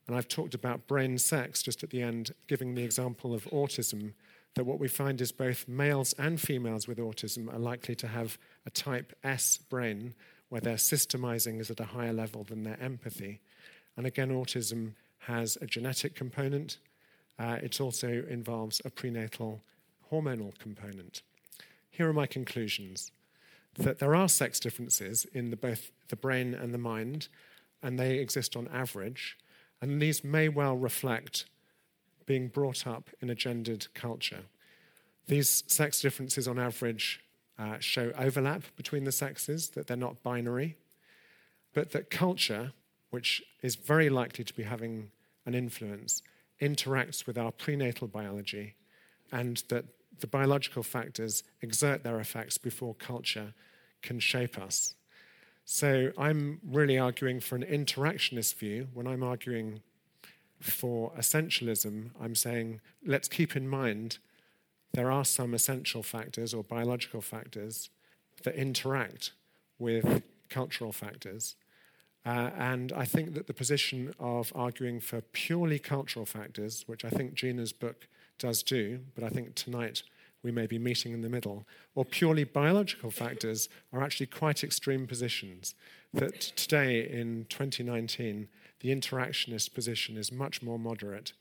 And I've talked about brain sex just at the end, giving the example of autism, that what we find is both males and females with autism are likely to have a type S brain, where their systemizing is at a higher level than their empathy. And again, autism has a genetic component. Uh, it also involves a prenatal hormonal component. Here are my conclusions that there are sex differences in the, both the brain and the mind, and they exist on average, and these may well reflect being brought up in a gendered culture. These sex differences on average uh, show overlap between the sexes, that they're not binary, but that culture, which is very likely to be having an influence, interacts with our prenatal biology, and that the biological factors exert their effects before culture can shape us. So I'm really arguing for an interactionist view. When I'm arguing for essentialism, I'm saying let's keep in mind there are some essential factors or biological factors that interact with cultural factors. Uh, and I think that the position of arguing for purely cultural factors, which I think Gina's book does do, but I think tonight we may be meeting in the middle, or purely biological factors are actually quite extreme positions. That today, in 2019, the interactionist position is much more moderate.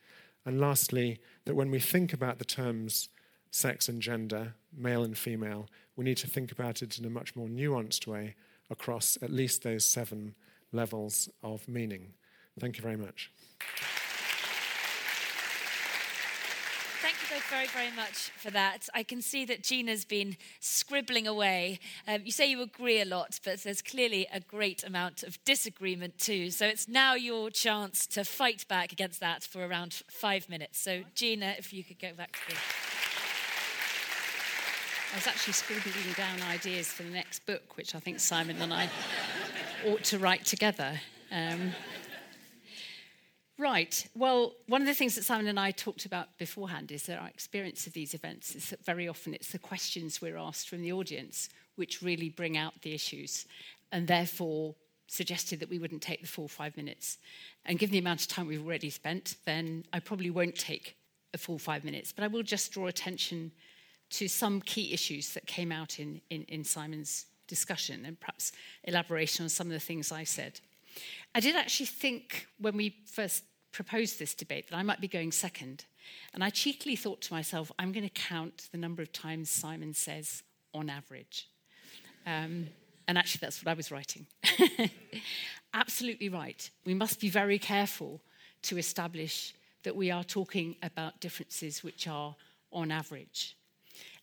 And lastly, that when we think about the terms sex and gender, male and female, we need to think about it in a much more nuanced way across at least those seven levels of meaning. Thank you very much. Thank you both very, very much for that. I can see that Gina's been scribbling away. Um, you say you agree a lot, but there's clearly a great amount of disagreement too. So it's now your chance to fight back against that for around five minutes. So, Gina, if you could go back to the. I was actually scribbling down ideas for the next book, which I think Simon and I ought to write together. Um, right. Well, one of the things that Simon and I talked about beforehand is that our experience of these events is that very often it's the questions we're asked from the audience which really bring out the issues, and therefore suggested that we wouldn't take the full five minutes. And given the amount of time we've already spent, then I probably won't take a full five minutes, but I will just draw attention to some key issues that came out in, in, in Simon's discussion and perhaps elaboration on some of the things I said. I did actually think when we first proposed this debate that I might be going second. And I cheekily thought to myself, I'm going to count the number of times Simon says on average. Um, and actually, that's what I was writing. Absolutely right. We must be very careful to establish that we are talking about differences which are on average.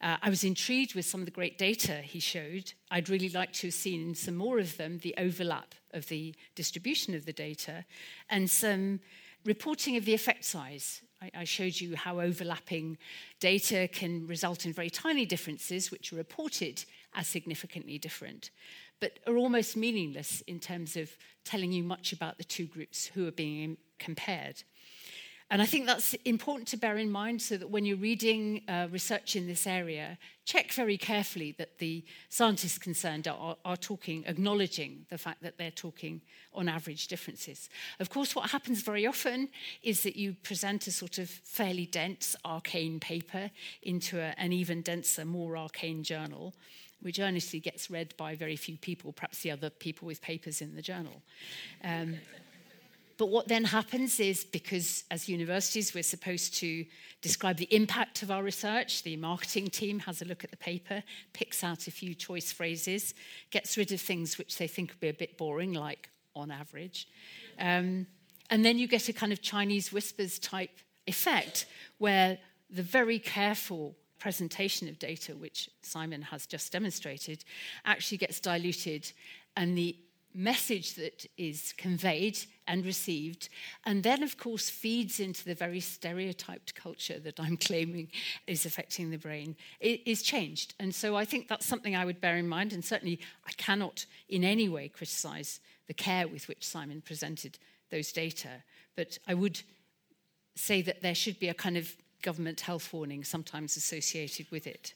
Uh, I was intrigued with some of the great data he showed. I'd really like to have seen some more of them, the overlap of the distribution of the data, and some reporting of the effect size. I, I showed you how overlapping data can result in very tiny differences, which are reported as significantly different, but are almost meaningless in terms of telling you much about the two groups who are being compared. And I think that's important to bear in mind so that when you're reading uh, research in this area, check very carefully that the scientists concerned are, are, talking, acknowledging the fact that they're talking on average differences. Of course, what happens very often is that you present a sort of fairly dense, arcane paper into a, an even denser, more arcane journal which earnestly gets read by very few people, perhaps the other people with papers in the journal. Um, but what then happens is because as universities we're supposed to describe the impact of our research, the marketing team has a look at the paper, picks out a few choice phrases, gets rid of things which they think would be a bit boring, like on average. Um, and then you get a kind of Chinese whispers type effect where the very careful presentation of data, which Simon has just demonstrated, actually gets diluted and the message that is conveyed and received, and then, of course, feeds into the very stereotyped culture that I'm claiming is affecting the brain, it is changed. And so I think that's something I would bear in mind, and certainly I cannot in any way criticize the care with which Simon presented those data, but I would say that there should be a kind of government health warning sometimes associated with it.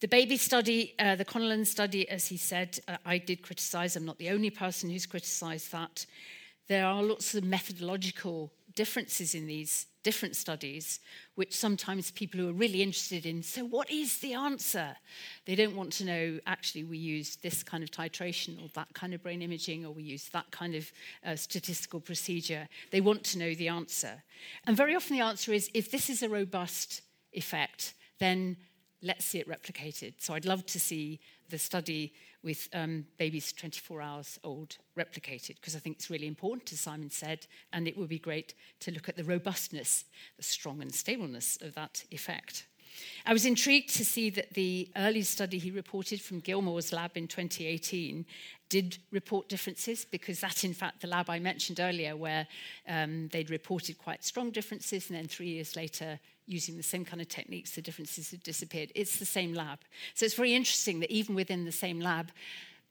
The baby study, uh, the Connellan study, as he said, uh, I did criticize. I'm not the only person who's criticized that. There are lots of methodological differences in these different studies, which sometimes people who are really interested in, so what is the answer? They don't want to know, actually, we used this kind of titration or that kind of brain imaging or we used that kind of uh, statistical procedure. They want to know the answer. And very often the answer is if this is a robust effect, then let's see it replicated. So I'd love to see the study with um, babies 24 hours old replicated because I think it's really important, as Simon said, and it would be great to look at the robustness, the strong and stableness of that effect. I was intrigued to see that the early study he reported from Gilmore's lab in 2018 did report differences because that, in fact the lab I mentioned earlier where um, they'd reported quite strong differences and then three years later using the same kind of techniques the differences had disappeared. It's the same lab. So it's very interesting that even within the same lab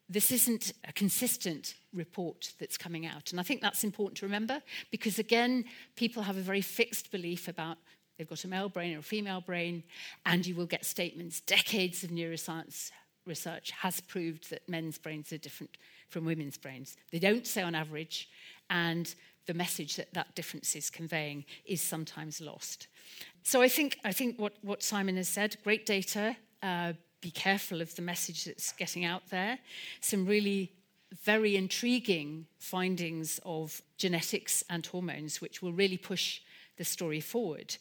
this isn't a consistent report that's coming out. And I think that's important to remember because, again, people have a very fixed belief about they've got a male brain or a female brain, and you will get statements. Decades of neuroscience research has proved that men's brains are different from women's brains. They don't say on average, and the message that that difference is conveying is sometimes lost. So I think, I think what, what Simon has said, great data, uh, be careful of the message that's getting out there. Some really very intriguing findings of genetics and hormones, which will really push the story forward.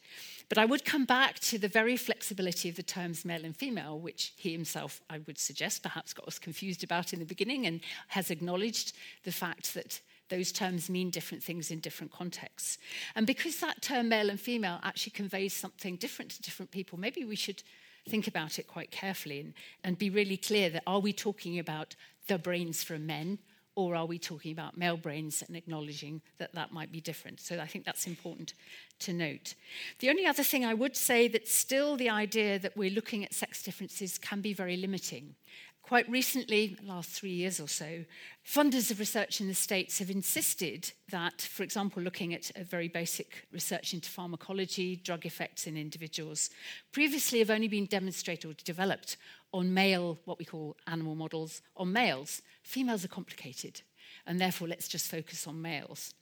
But I would come back to the very flexibility of the terms male and female, which he himself, I would suggest, perhaps got us confused about in the beginning and has acknowledged the fact that those terms mean different things in different contexts. And because that term male and female actually conveys something different to different people, maybe we should think about it quite carefully and, and be really clear that are we talking about the brains from men or are we talking about male brains and acknowledging that that might be different? So I think that's important to note. The only other thing I would say that still the idea that we're looking at sex differences can be very limiting. Quite recently, last three years or so, funders of research in the States have insisted that, for example, looking at a very basic research into pharmacology, drug effects in individuals, previously have only been demonstrated or developed on male, what we call animal models, on males. Females are complicated, and therefore let's just focus on males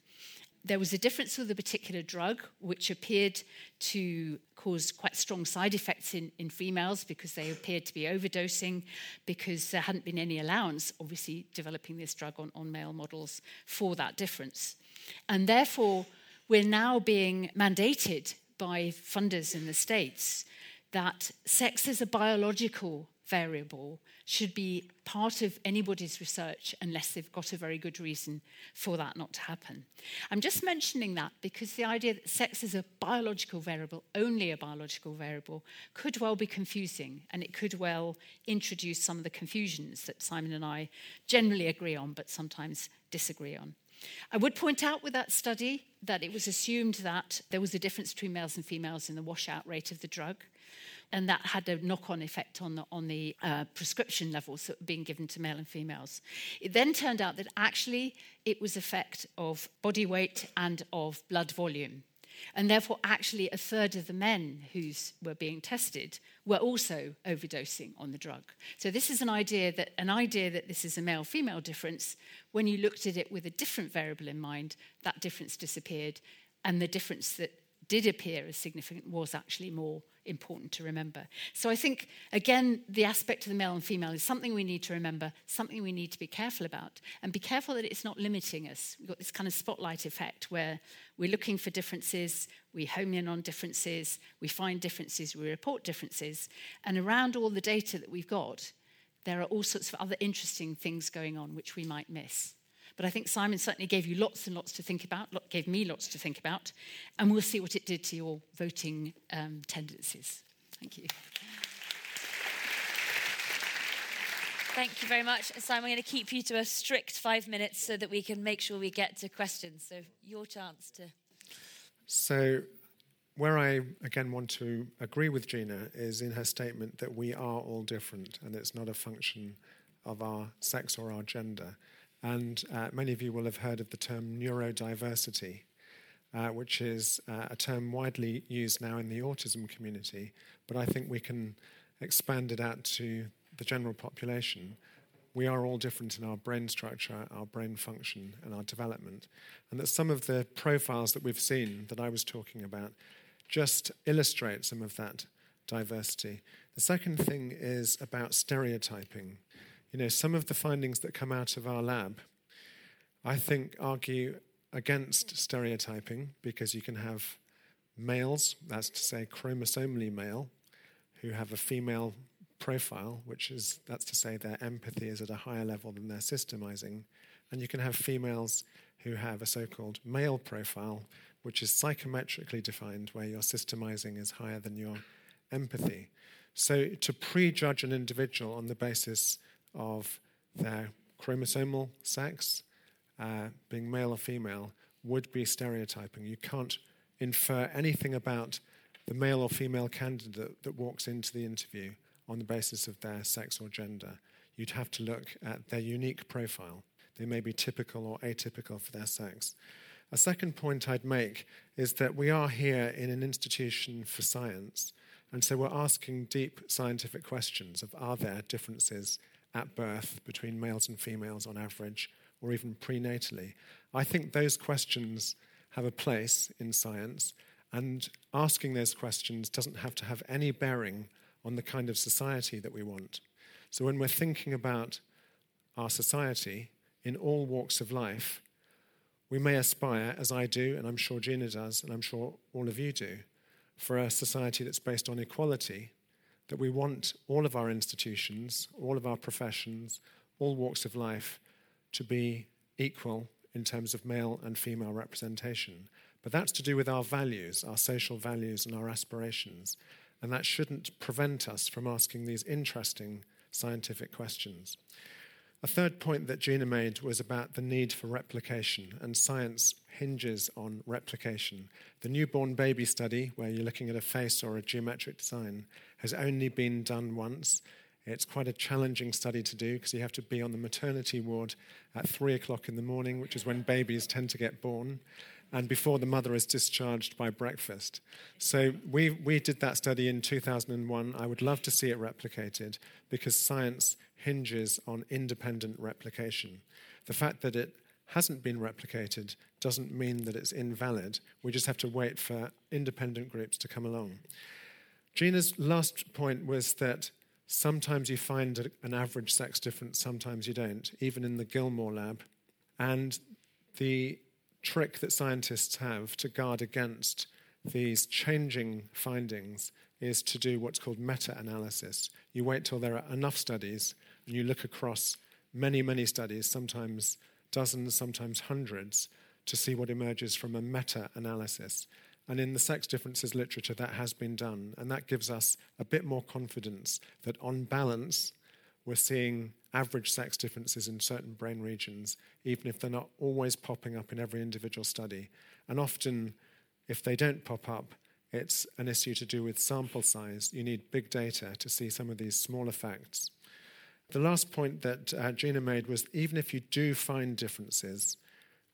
there was a difference with a particular drug which appeared to cause quite strong side effects in, in females because they appeared to be overdosing, because there hadn't been any allowance, obviously, developing this drug on, on male models for that difference. And therefore, we're now being mandated by funders in the States that sex is a biological variable should be part of anybody's research unless they've got a very good reason for that not to happen. I'm just mentioning that because the idea that sex is a biological variable, only a biological variable, could well be confusing and it could well introduce some of the confusions that Simon and I generally agree on but sometimes disagree on. I would point out with that study that it was assumed that there was a difference between males and females in the washout rate of the drug and that had a knock-on effect on the, on the uh, prescription levels that were being given to male and females. It then turned out that actually it was effect of body weight and of blood volume. And therefore, actually, a third of the men who were being tested were also overdosing on the drug. So this is an idea that an idea that this is a male-female difference. When you looked at it with a different variable in mind, that difference disappeared, and the difference that did appear as significant was actually more important to remember. So I think, again, the aspect of the male and female is something we need to remember, something we need to be careful about, and be careful that it's not limiting us. We've got this kind of spotlight effect where we're looking for differences, we home in on differences, we find differences, we report differences, and around all the data that we've got, there are all sorts of other interesting things going on which we might miss. But I think Simon certainly gave you lots and lots to think about, gave me lots to think about, and we'll see what it did to your voting um, tendencies. Thank you. Thank you very much. Simon, I'm going to keep you to a strict five minutes so that we can make sure we get to questions. So, your chance to. So, where I again want to agree with Gina is in her statement that we are all different and it's not a function of our sex or our gender. And uh, many of you will have heard of the term neurodiversity, uh, which is uh, a term widely used now in the autism community, but I think we can expand it out to the general population. We are all different in our brain structure, our brain function, and our development. And that some of the profiles that we've seen that I was talking about just illustrate some of that diversity. The second thing is about stereotyping you know, some of the findings that come out of our lab, I think, argue against stereotyping because you can have males, that's to say, chromosomally male, who have a female profile, which is, that's to say, their empathy is at a higher level than their systemizing. And you can have females who have a so called male profile, which is psychometrically defined, where your systemizing is higher than your empathy. So to prejudge an individual on the basis of their chromosomal sex, uh, being male or female, would be stereotyping. You can't infer anything about the male or female candidate that walks into the interview on the basis of their sex or gender. You'd have to look at their unique profile. They may be typical or atypical for their sex. A second point I'd make is that we are here in an institution for science, and so we're asking deep scientific questions of are there differences at birth between males and females on average, or even prenatally? I think those questions have a place in science, and asking those questions doesn't have to have any bearing on the kind of society that we want. So when we're thinking about our society in all walks of life, we may aspire, as I do, and I'm sure Gina does, and I'm sure all of you do, for a society that's based on equality, that we want all of our institutions, all of our professions, all walks of life to be equal in terms of male and female representation. But that's to do with our values, our social values, and our aspirations. And that shouldn't prevent us from asking these interesting scientific questions. A third point that Gina made was about the need for replication, and science hinges on replication. The newborn baby study, where you're looking at a face or a geometric design, has only been done once. It's quite a challenging study to do because you have to be on the maternity ward at three o'clock in the morning, which is when babies tend to get born, and before the mother is discharged by breakfast. So we, we did that study in 2001. I would love to see it replicated because science hinges on independent replication. The fact that it hasn't been replicated doesn't mean that it's invalid. We just have to wait for independent groups to come along. Gina's last point was that sometimes you find an average sex difference, sometimes you don't, even in the Gilmore lab. And the trick that scientists have to guard against these changing findings is to do what's called meta analysis. You wait till there are enough studies and you look across many, many studies, sometimes dozens, sometimes hundreds, to see what emerges from a meta analysis. And in the sex differences literature, that has been done. And that gives us a bit more confidence that, on balance, we're seeing average sex differences in certain brain regions, even if they're not always popping up in every individual study. And often, if they don't pop up, it's an issue to do with sample size. You need big data to see some of these small effects. The last point that uh, Gina made was even if you do find differences,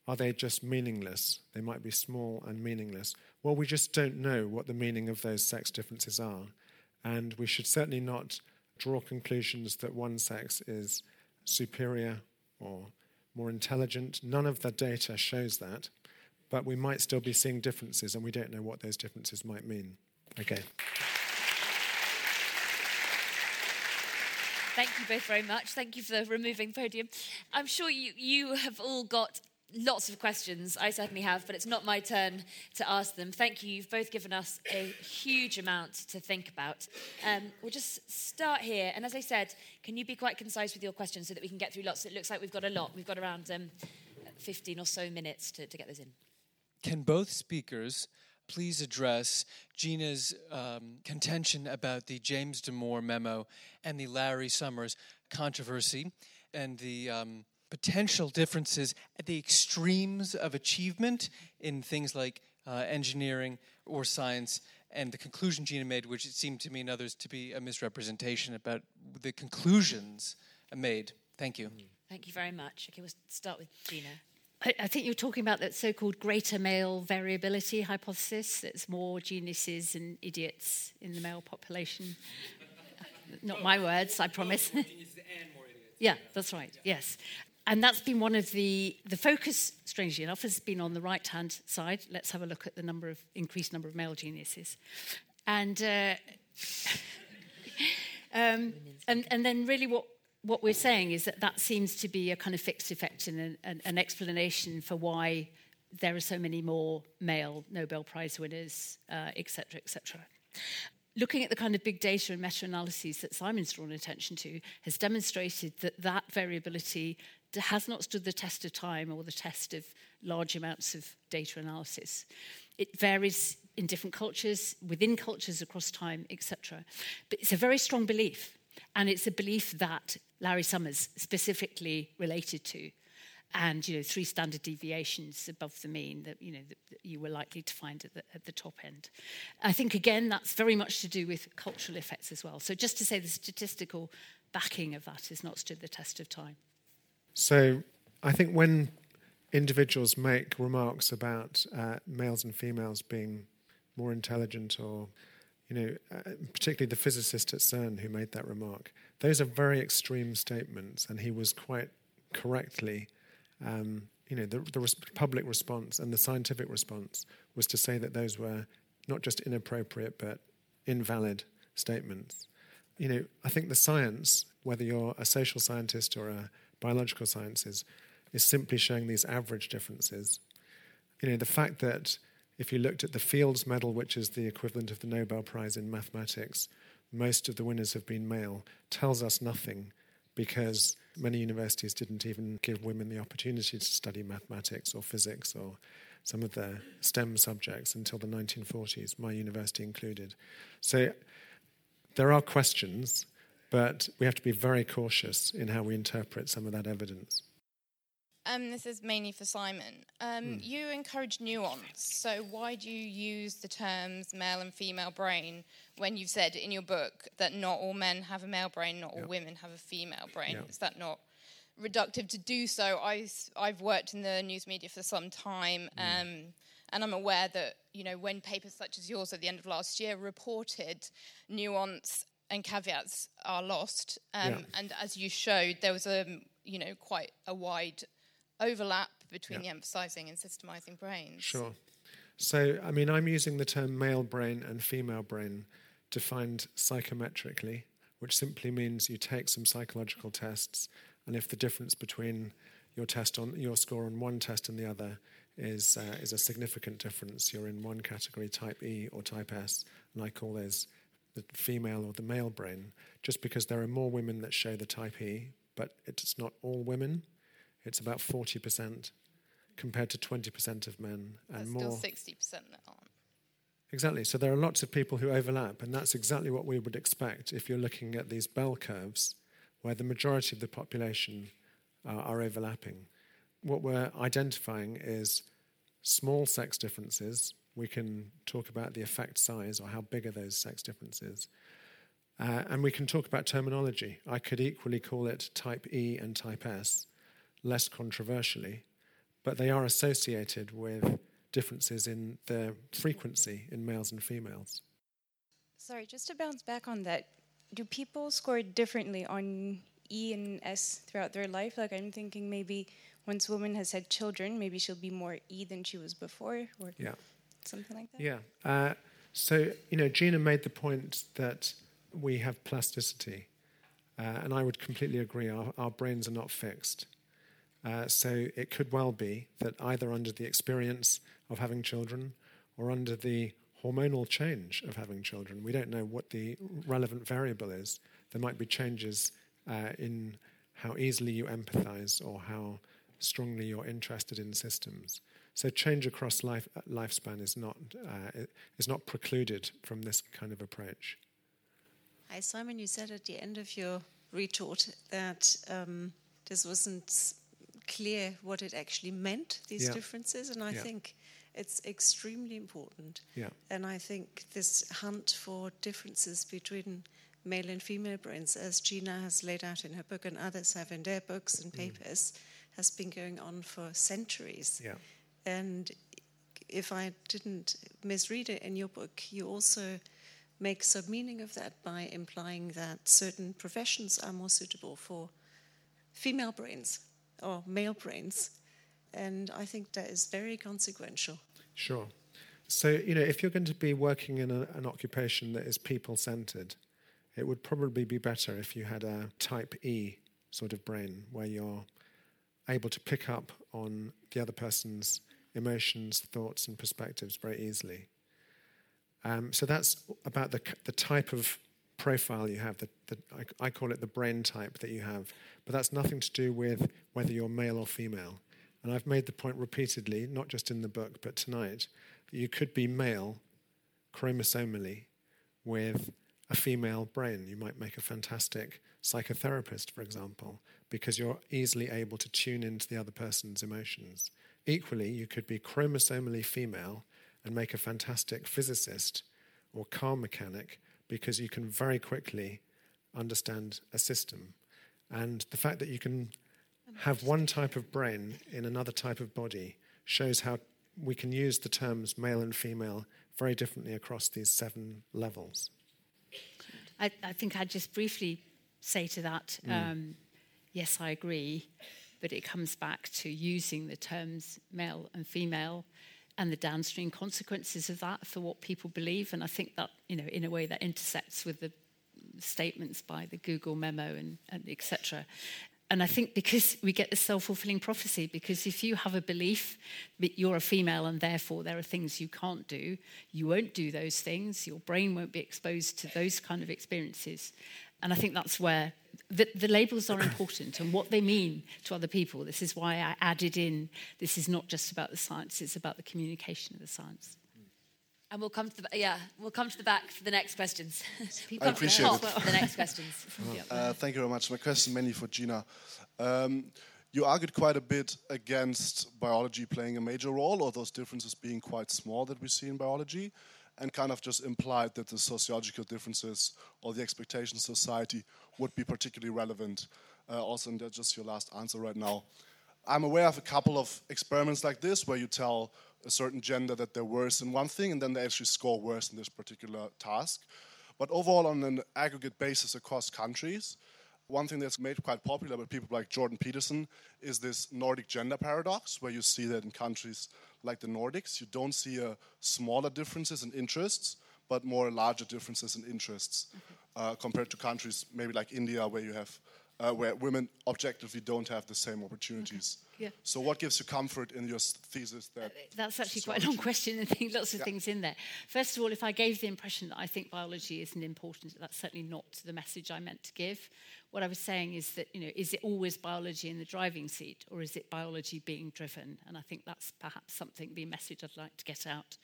are they just meaningless? They might be small and meaningless. Well, we just don't know what the meaning of those sex differences are. And we should certainly not draw conclusions that one sex is superior or more intelligent. None of the data shows that. But we might still be seeing differences, and we don't know what those differences might mean. Okay. Thank you both very much. Thank you for removing podium. I'm sure you, you have all got lots of questions. I certainly have, but it's not my turn to ask them. Thank you. You've both given us a huge amount to think about. Um, we'll just start here. And as I said, can you be quite concise with your questions so that we can get through lots? It looks like we've got a lot. We've got around um, 15 or so minutes to, to get this in. Can both speakers please address Gina's um, contention about the James Damore memo and the Larry Summers controversy and the um, potential differences at the extremes of achievement in things like uh, engineering or science, and the conclusion Gina made, which it seemed to me and others to be a misrepresentation about the conclusions made. Thank you. Thank you very much. Okay, we'll start with Gina. I, think you're talking about that so-called greater male variability hypothesis. That's more geniuses and idiots in the male population. Not my words, I promise. yeah, that's right. Yes, and that's been one of the the focus. Strangely enough, has been on the right hand side. Let's have a look at the number of increased number of male geniuses, and. Uh, um, and, and then really what what we're saying is that that seems to be a kind of fixed effect and an, an, an explanation for why there are so many more male Nobel Prize winners, etc., uh, etc. Et Looking at the kind of big data and meta-analyses that Simon's drawn attention to has demonstrated that that variability has not stood the test of time or the test of large amounts of data analysis. It varies in different cultures, within cultures across time, etc. But it's a very strong belief and it's a belief that Larry Summers specifically related to. And, you know, three standard deviations above the mean that, you know, that, you were likely to find at the, at the top end. I think, again, that's very much to do with cultural effects as well. So just to say the statistical backing of that has not stood the test of time. So I think when individuals make remarks about uh, males and females being more intelligent or you know, uh, particularly the physicist at CERN who made that remark. Those are very extreme statements, and he was quite correctly, um, you know, the, the res- public response and the scientific response was to say that those were not just inappropriate but invalid statements. You know, I think the science, whether you're a social scientist or a biological sciences, is simply showing these average differences. You know, the fact that if you looked at the Fields Medal, which is the equivalent of the Nobel Prize in mathematics, most of the winners have been male, tells us nothing because many universities didn't even give women the opportunity to study mathematics or physics or some of the STEM subjects until the 1940s, my university included. So there are questions, but we have to be very cautious in how we interpret some of that evidence. Um, this is mainly for Simon. Um, mm. You encourage nuance, so why do you use the terms male and female brain when you've said in your book that not all men have a male brain, not all women have a female brain? Is that not reductive to do so? I, I've worked in the news media for some time, mm. um, and I'm aware that you know when papers such as yours at the end of last year reported nuance and caveats are lost, um, and as you showed, there was a you know quite a wide overlap between yeah. the empathizing and systemizing brains. Sure. So, I mean, I'm using the term male brain and female brain defined psychometrically, which simply means you take some psychological tests, and if the difference between your test on your score on one test and the other is uh, is a significant difference, you're in one category, type E or type S, and I call those the female or the male brain, just because there are more women that show the type E, but it's not all women. It's about 40% compared to 20% of men and There's more. Still 60% that aren't. Exactly. So there are lots of people who overlap, and that's exactly what we would expect if you're looking at these bell curves, where the majority of the population uh, are overlapping. What we're identifying is small sex differences. We can talk about the effect size or how big are those sex differences. Uh, and we can talk about terminology. I could equally call it type E and type S less controversially, but they are associated with differences in their frequency in males and females. Sorry, just to bounce back on that, do people score differently on E and S throughout their life? Like, I'm thinking maybe once a woman has had children, maybe she'll be more E than she was before, or yeah. Something like that? Yeah. Uh, so, you know, Gina made the point that we have plasticity, uh, and I would completely agree. Our, our brains are not fixed. Uh, so it could well be that either under the experience of having children or under the hormonal change of having children, we don't know what the relevant variable is. There might be changes uh, in how easily you empathize or how strongly you're interested in systems. So change across life, uh, lifespan is not, uh, is not precluded from this kind of approach. Hi, Simon. You said at the end of your retort that um, this wasn't clear what it actually meant, these yeah. differences, and I yeah. think it's extremely important. Yeah. And I think this hunt for differences between male and female brains, as Gina has laid out in her book and others have in their books and mm. papers, mm. has been going on for centuries. Yeah. And if I didn't misread it in your book, you also make some meaning of that by implying that certain professions are more suitable for female brains or male brains. And I think that is very consequential. Sure. So, you know, if you're going to be working in a, an occupation that is people centered, it would probably be better if you had a type E sort of brain where you're able to pick up on the other person's emotions, thoughts, and perspectives very easily. Um, so that's about the, the type of profile you have. The, the, I, I call it the brain type that you have but that's nothing to do with whether you're male or female. And I've made the point repeatedly, not just in the book, but tonight, that you could be male chromosomally with a female brain. You might make a fantastic psychotherapist, for example, because you're easily able to tune into the other person's emotions. Equally, you could be chromosomally female and make a fantastic physicist or car mechanic because you can very quickly understand a system and the fact that you can have one type of brain in another type of body shows how we can use the terms male and female very differently across these seven levels. I, I think I'd just briefly say to that mm. um, yes, I agree, but it comes back to using the terms male and female and the downstream consequences of that for what people believe. And I think that, you know, in a way that intersects with the statements by the Google memo and, and etc. And I think because we get the self fulfilling prophecy, because if you have a belief that you're a female and therefore there are things you can't do, you won't do those things, your brain won't be exposed to those kind of experiences. And I think that's where the, the, labels are important and what they mean to other people. This is why I added in this is not just about the science, it's about the communication of the science. And we'll come to the yeah, we'll come to the back for the next questions. I appreciate it. For the next questions. Uh, thank you very much. My question mainly for Gina. Um, you argued quite a bit against biology playing a major role, or those differences being quite small that we see in biology, and kind of just implied that the sociological differences or the expectations society would be particularly relevant. Uh, also, and that's just your last answer right now. I'm aware of a couple of experiments like this where you tell a certain gender that they're worse in one thing, and then they actually score worse in this particular task. But overall, on an aggregate basis across countries, one thing that's made quite popular with people like Jordan Peterson is this Nordic gender paradox, where you see that in countries like the Nordics, you don't see a smaller differences in interests, but more larger differences in interests uh, compared to countries maybe like India, where you have uh, where women objectively don't have the same opportunities. Yeah. So, what gives you comfort in your thesis that? Uh, that's actually quite a long question and lots of yeah. things in there. First of all, if I gave the impression that I think biology isn't important, that's certainly not the message I meant to give. What I was saying is that, you know, is it always biology in the driving seat or is it biology being driven? And I think that's perhaps something, the message I'd like to get out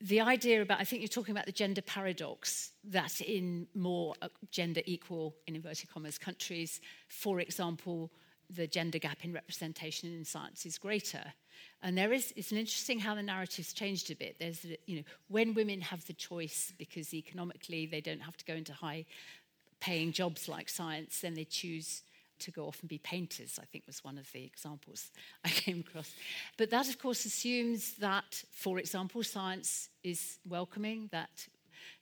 the idea about, I think you're talking about the gender paradox, that in more uh, gender equal, in inverted commas, countries, for example, the gender gap in representation in science is greater. And there is, it's an interesting how the narrative's changed a bit. There's, you know, when women have the choice because economically they don't have to go into high paying jobs like science, then they choose to go off and be painters, I think was one of the examples I came across. But that, of course, assumes that, for example, science is welcoming, that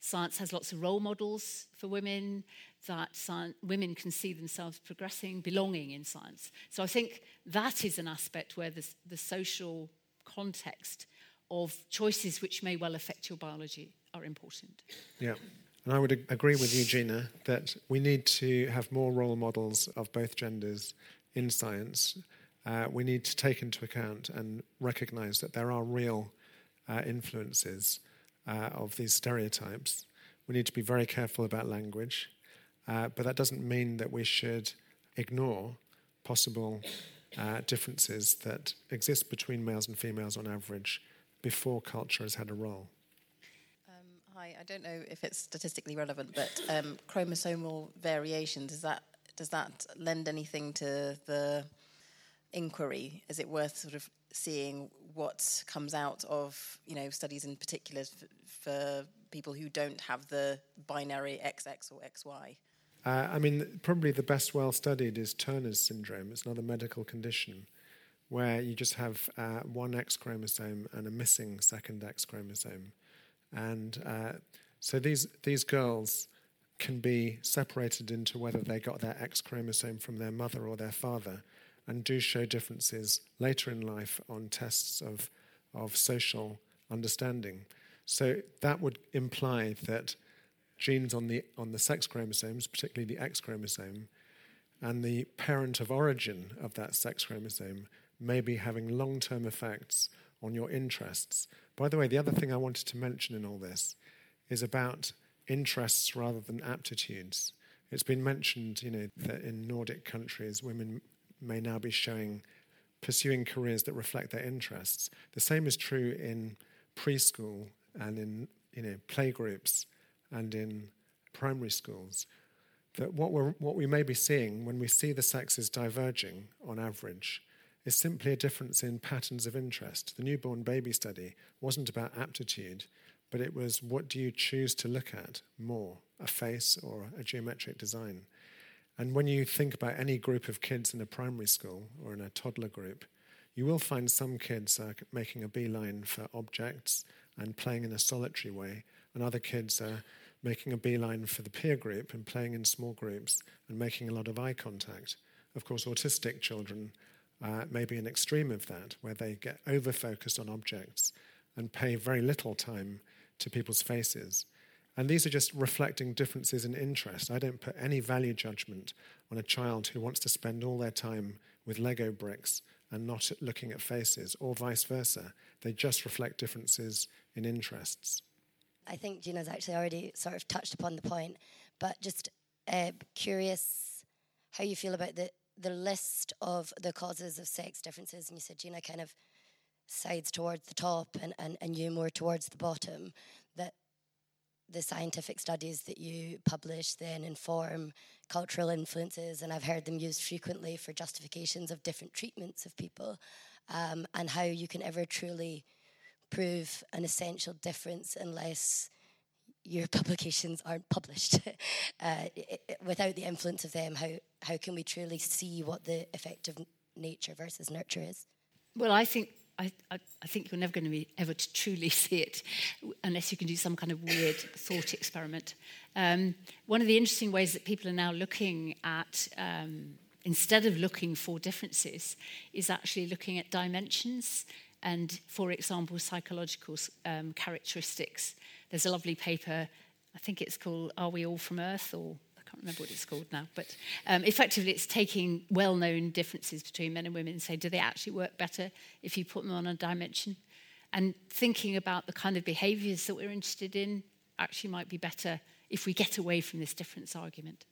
science has lots of role models for women, that science, women can see themselves progressing, belonging in science. So I think that is an aspect where the, the social context of choices which may well affect your biology are important. Yeah. And I would agree with you, Gina, that we need to have more role models of both genders in science. Uh, we need to take into account and recognize that there are real uh, influences uh, of these stereotypes. We need to be very careful about language, uh, but that doesn't mean that we should ignore possible uh, differences that exist between males and females on average before culture has had a role. Hi, I don't know if it's statistically relevant, but um, chromosomal variation does that does that lend anything to the inquiry? Is it worth sort of seeing what comes out of you know studies in particular for, for people who don't have the binary XX or XY? Uh, I mean, probably the best well studied is Turner's syndrome. It's another medical condition where you just have uh, one X chromosome and a missing second X chromosome. And uh, so these, these girls can be separated into whether they got their X chromosome from their mother or their father, and do show differences later in life on tests of, of social understanding. So that would imply that genes on the, on the sex chromosomes, particularly the X chromosome, and the parent of origin of that sex chromosome may be having long term effects on your interests. By the way, the other thing I wanted to mention in all this is about interests rather than aptitudes. It's been mentioned, you know, that in Nordic countries, women may now be showing pursuing careers that reflect their interests. The same is true in preschool and in you know playgroups and in primary schools. That what we what we may be seeing when we see the sexes diverging on average is simply a difference in patterns of interest. The newborn baby study wasn't about aptitude, but it was what do you choose to look at more, a face or a geometric design? And when you think about any group of kids in a primary school or in a toddler group, you will find some kids are making a beeline for objects and playing in a solitary way, and other kids are making a beeline for the peer group and playing in small groups and making a lot of eye contact. Of course, autistic children uh, maybe an extreme of that, where they get over focused on objects and pay very little time to people's faces. And these are just reflecting differences in interest. I don't put any value judgment on a child who wants to spend all their time with Lego bricks and not looking at faces, or vice versa. They just reflect differences in interests. I think Gina's actually already sort of touched upon the point, but just uh, curious how you feel about the, the list of the causes of sex differences. And you said Gina kind of sides towards the top and, and, and you more towards the bottom. That the scientific studies that you publish then inform cultural influences, and I've heard them used frequently for justifications of different treatments of people, um, and how you can ever truly prove an essential difference unless your publications aren't published. uh, it, it, without the influence of them, how, how can we truly see what the effect of nature versus nurture is? Well, I think I, I, think you're never going to be ever to truly see it unless you can do some kind of weird thought experiment. Um, one of the interesting ways that people are now looking at, um, instead of looking for differences, is actually looking at dimensions and, for example, psychological um, characteristics. There's a lovely paper, I think it's called Are We All From Earth? or I can't remember what it's called now, but um, effectively it's taking well known differences between men and women and say, do they actually work better if you put them on a dimension? And thinking about the kind of behaviors that we're interested in actually might be better if we get away from this difference argument.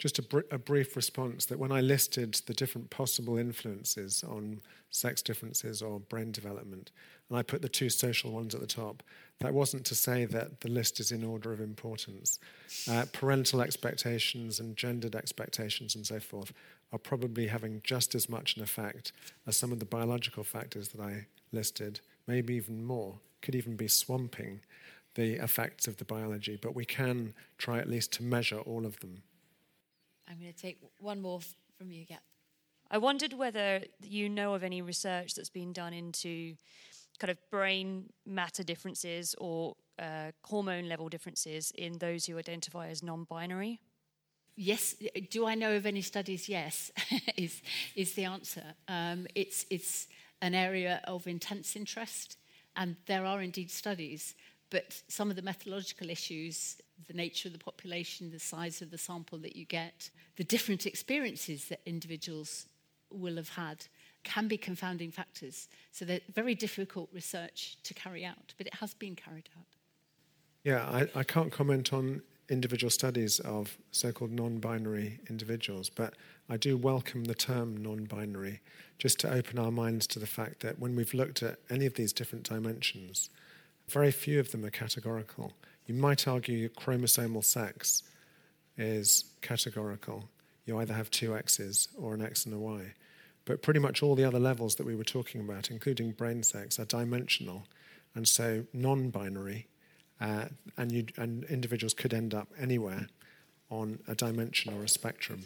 Just a, br- a, brief response that when I listed the different possible influences on sex differences or brain development, and I put the two social ones at the top, that wasn't to say that the list is in order of importance. Uh, parental expectations and gendered expectations and so forth are probably having just as much an effect as some of the biological factors that I listed, maybe even more, could even be swamping the effects of the biology, but we can try at least to measure all of them. I'm going to take one more from you, yeah. I wondered whether you know of any research that's been done into kind of brain matter differences or uh, hormone level differences in those who identify as non binary? Yes. Do I know of any studies? Yes, is, is the answer. Um, it's, it's an area of intense interest, and there are indeed studies, but some of the methodological issues the nature of the population, the size of the sample that you get, the different experiences that individuals will have had can be confounding factors. So they're very difficult research to carry out, but it has been carried out. Yeah, I, I can't comment on individual studies of so called non binary individuals, but I do welcome the term non binary just to open our minds to the fact that when we've looked at any of these different dimensions, very few of them are categorical. You might argue chromosomal sex is categorical. You either have two X's or an X and a Y. But pretty much all the other levels that we were talking about, including brain sex, are dimensional and so non binary. Uh, and, and individuals could end up anywhere on a dimension or a spectrum.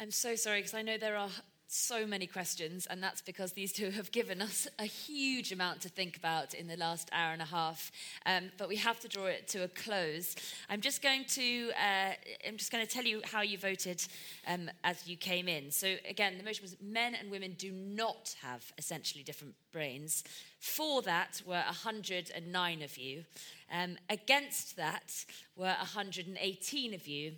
I'm so sorry because I know there are so many questions, and that's because these two have given us a huge amount to think about in the last hour and a half. Um, but we have to draw it to a close. I'm just going to uh, I'm just going to tell you how you voted um, as you came in. So again, the motion was men and women do not have essentially different brains. For that were 109 of you. Um, against that were 118 of you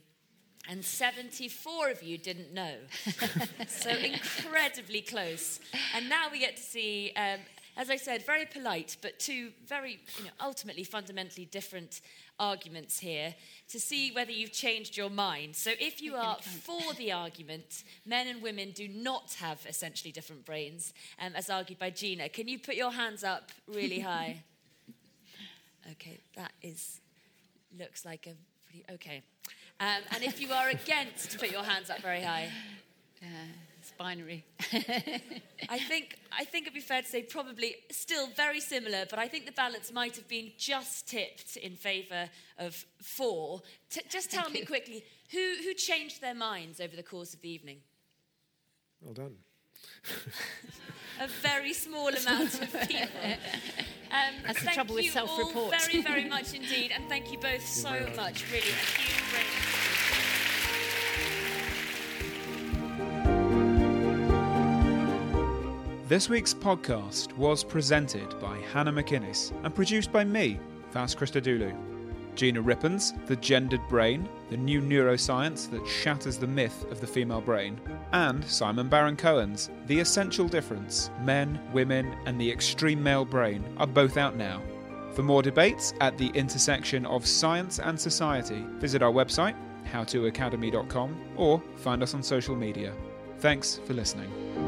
and 74 of you didn't know. so incredibly close. And now we get to see, um, as I said, very polite, but two very, you know, ultimately fundamentally different arguments here to see whether you've changed your mind. So if you are for the argument, men and women do not have essentially different brains, um, as argued by Gina, can you put your hands up really high? okay, that is, looks like a pretty, okay. Um, and if you are against, put your hands up very high. Uh, it's binary. I think I think it'd be fair to say probably still very similar, but I think the balance might have been just tipped in favour of four. T- just tell me quickly who who changed their minds over the course of the evening. Well done. A very small amount of people. Um, That's the trouble with self-report. very, very much indeed, and thank you both so much. Really, a huge This week's podcast was presented by Hannah McInnes and produced by me, That's Christodoulou. Gina Rippon's, The Gendered Brain, the new neuroscience that shatters the myth of the female brain, and Simon Baron Cohen's The Essential Difference Men, Women, and the Extreme Male Brain are both out now. For more debates at the intersection of science and society, visit our website, howtoacademy.com, or find us on social media. Thanks for listening.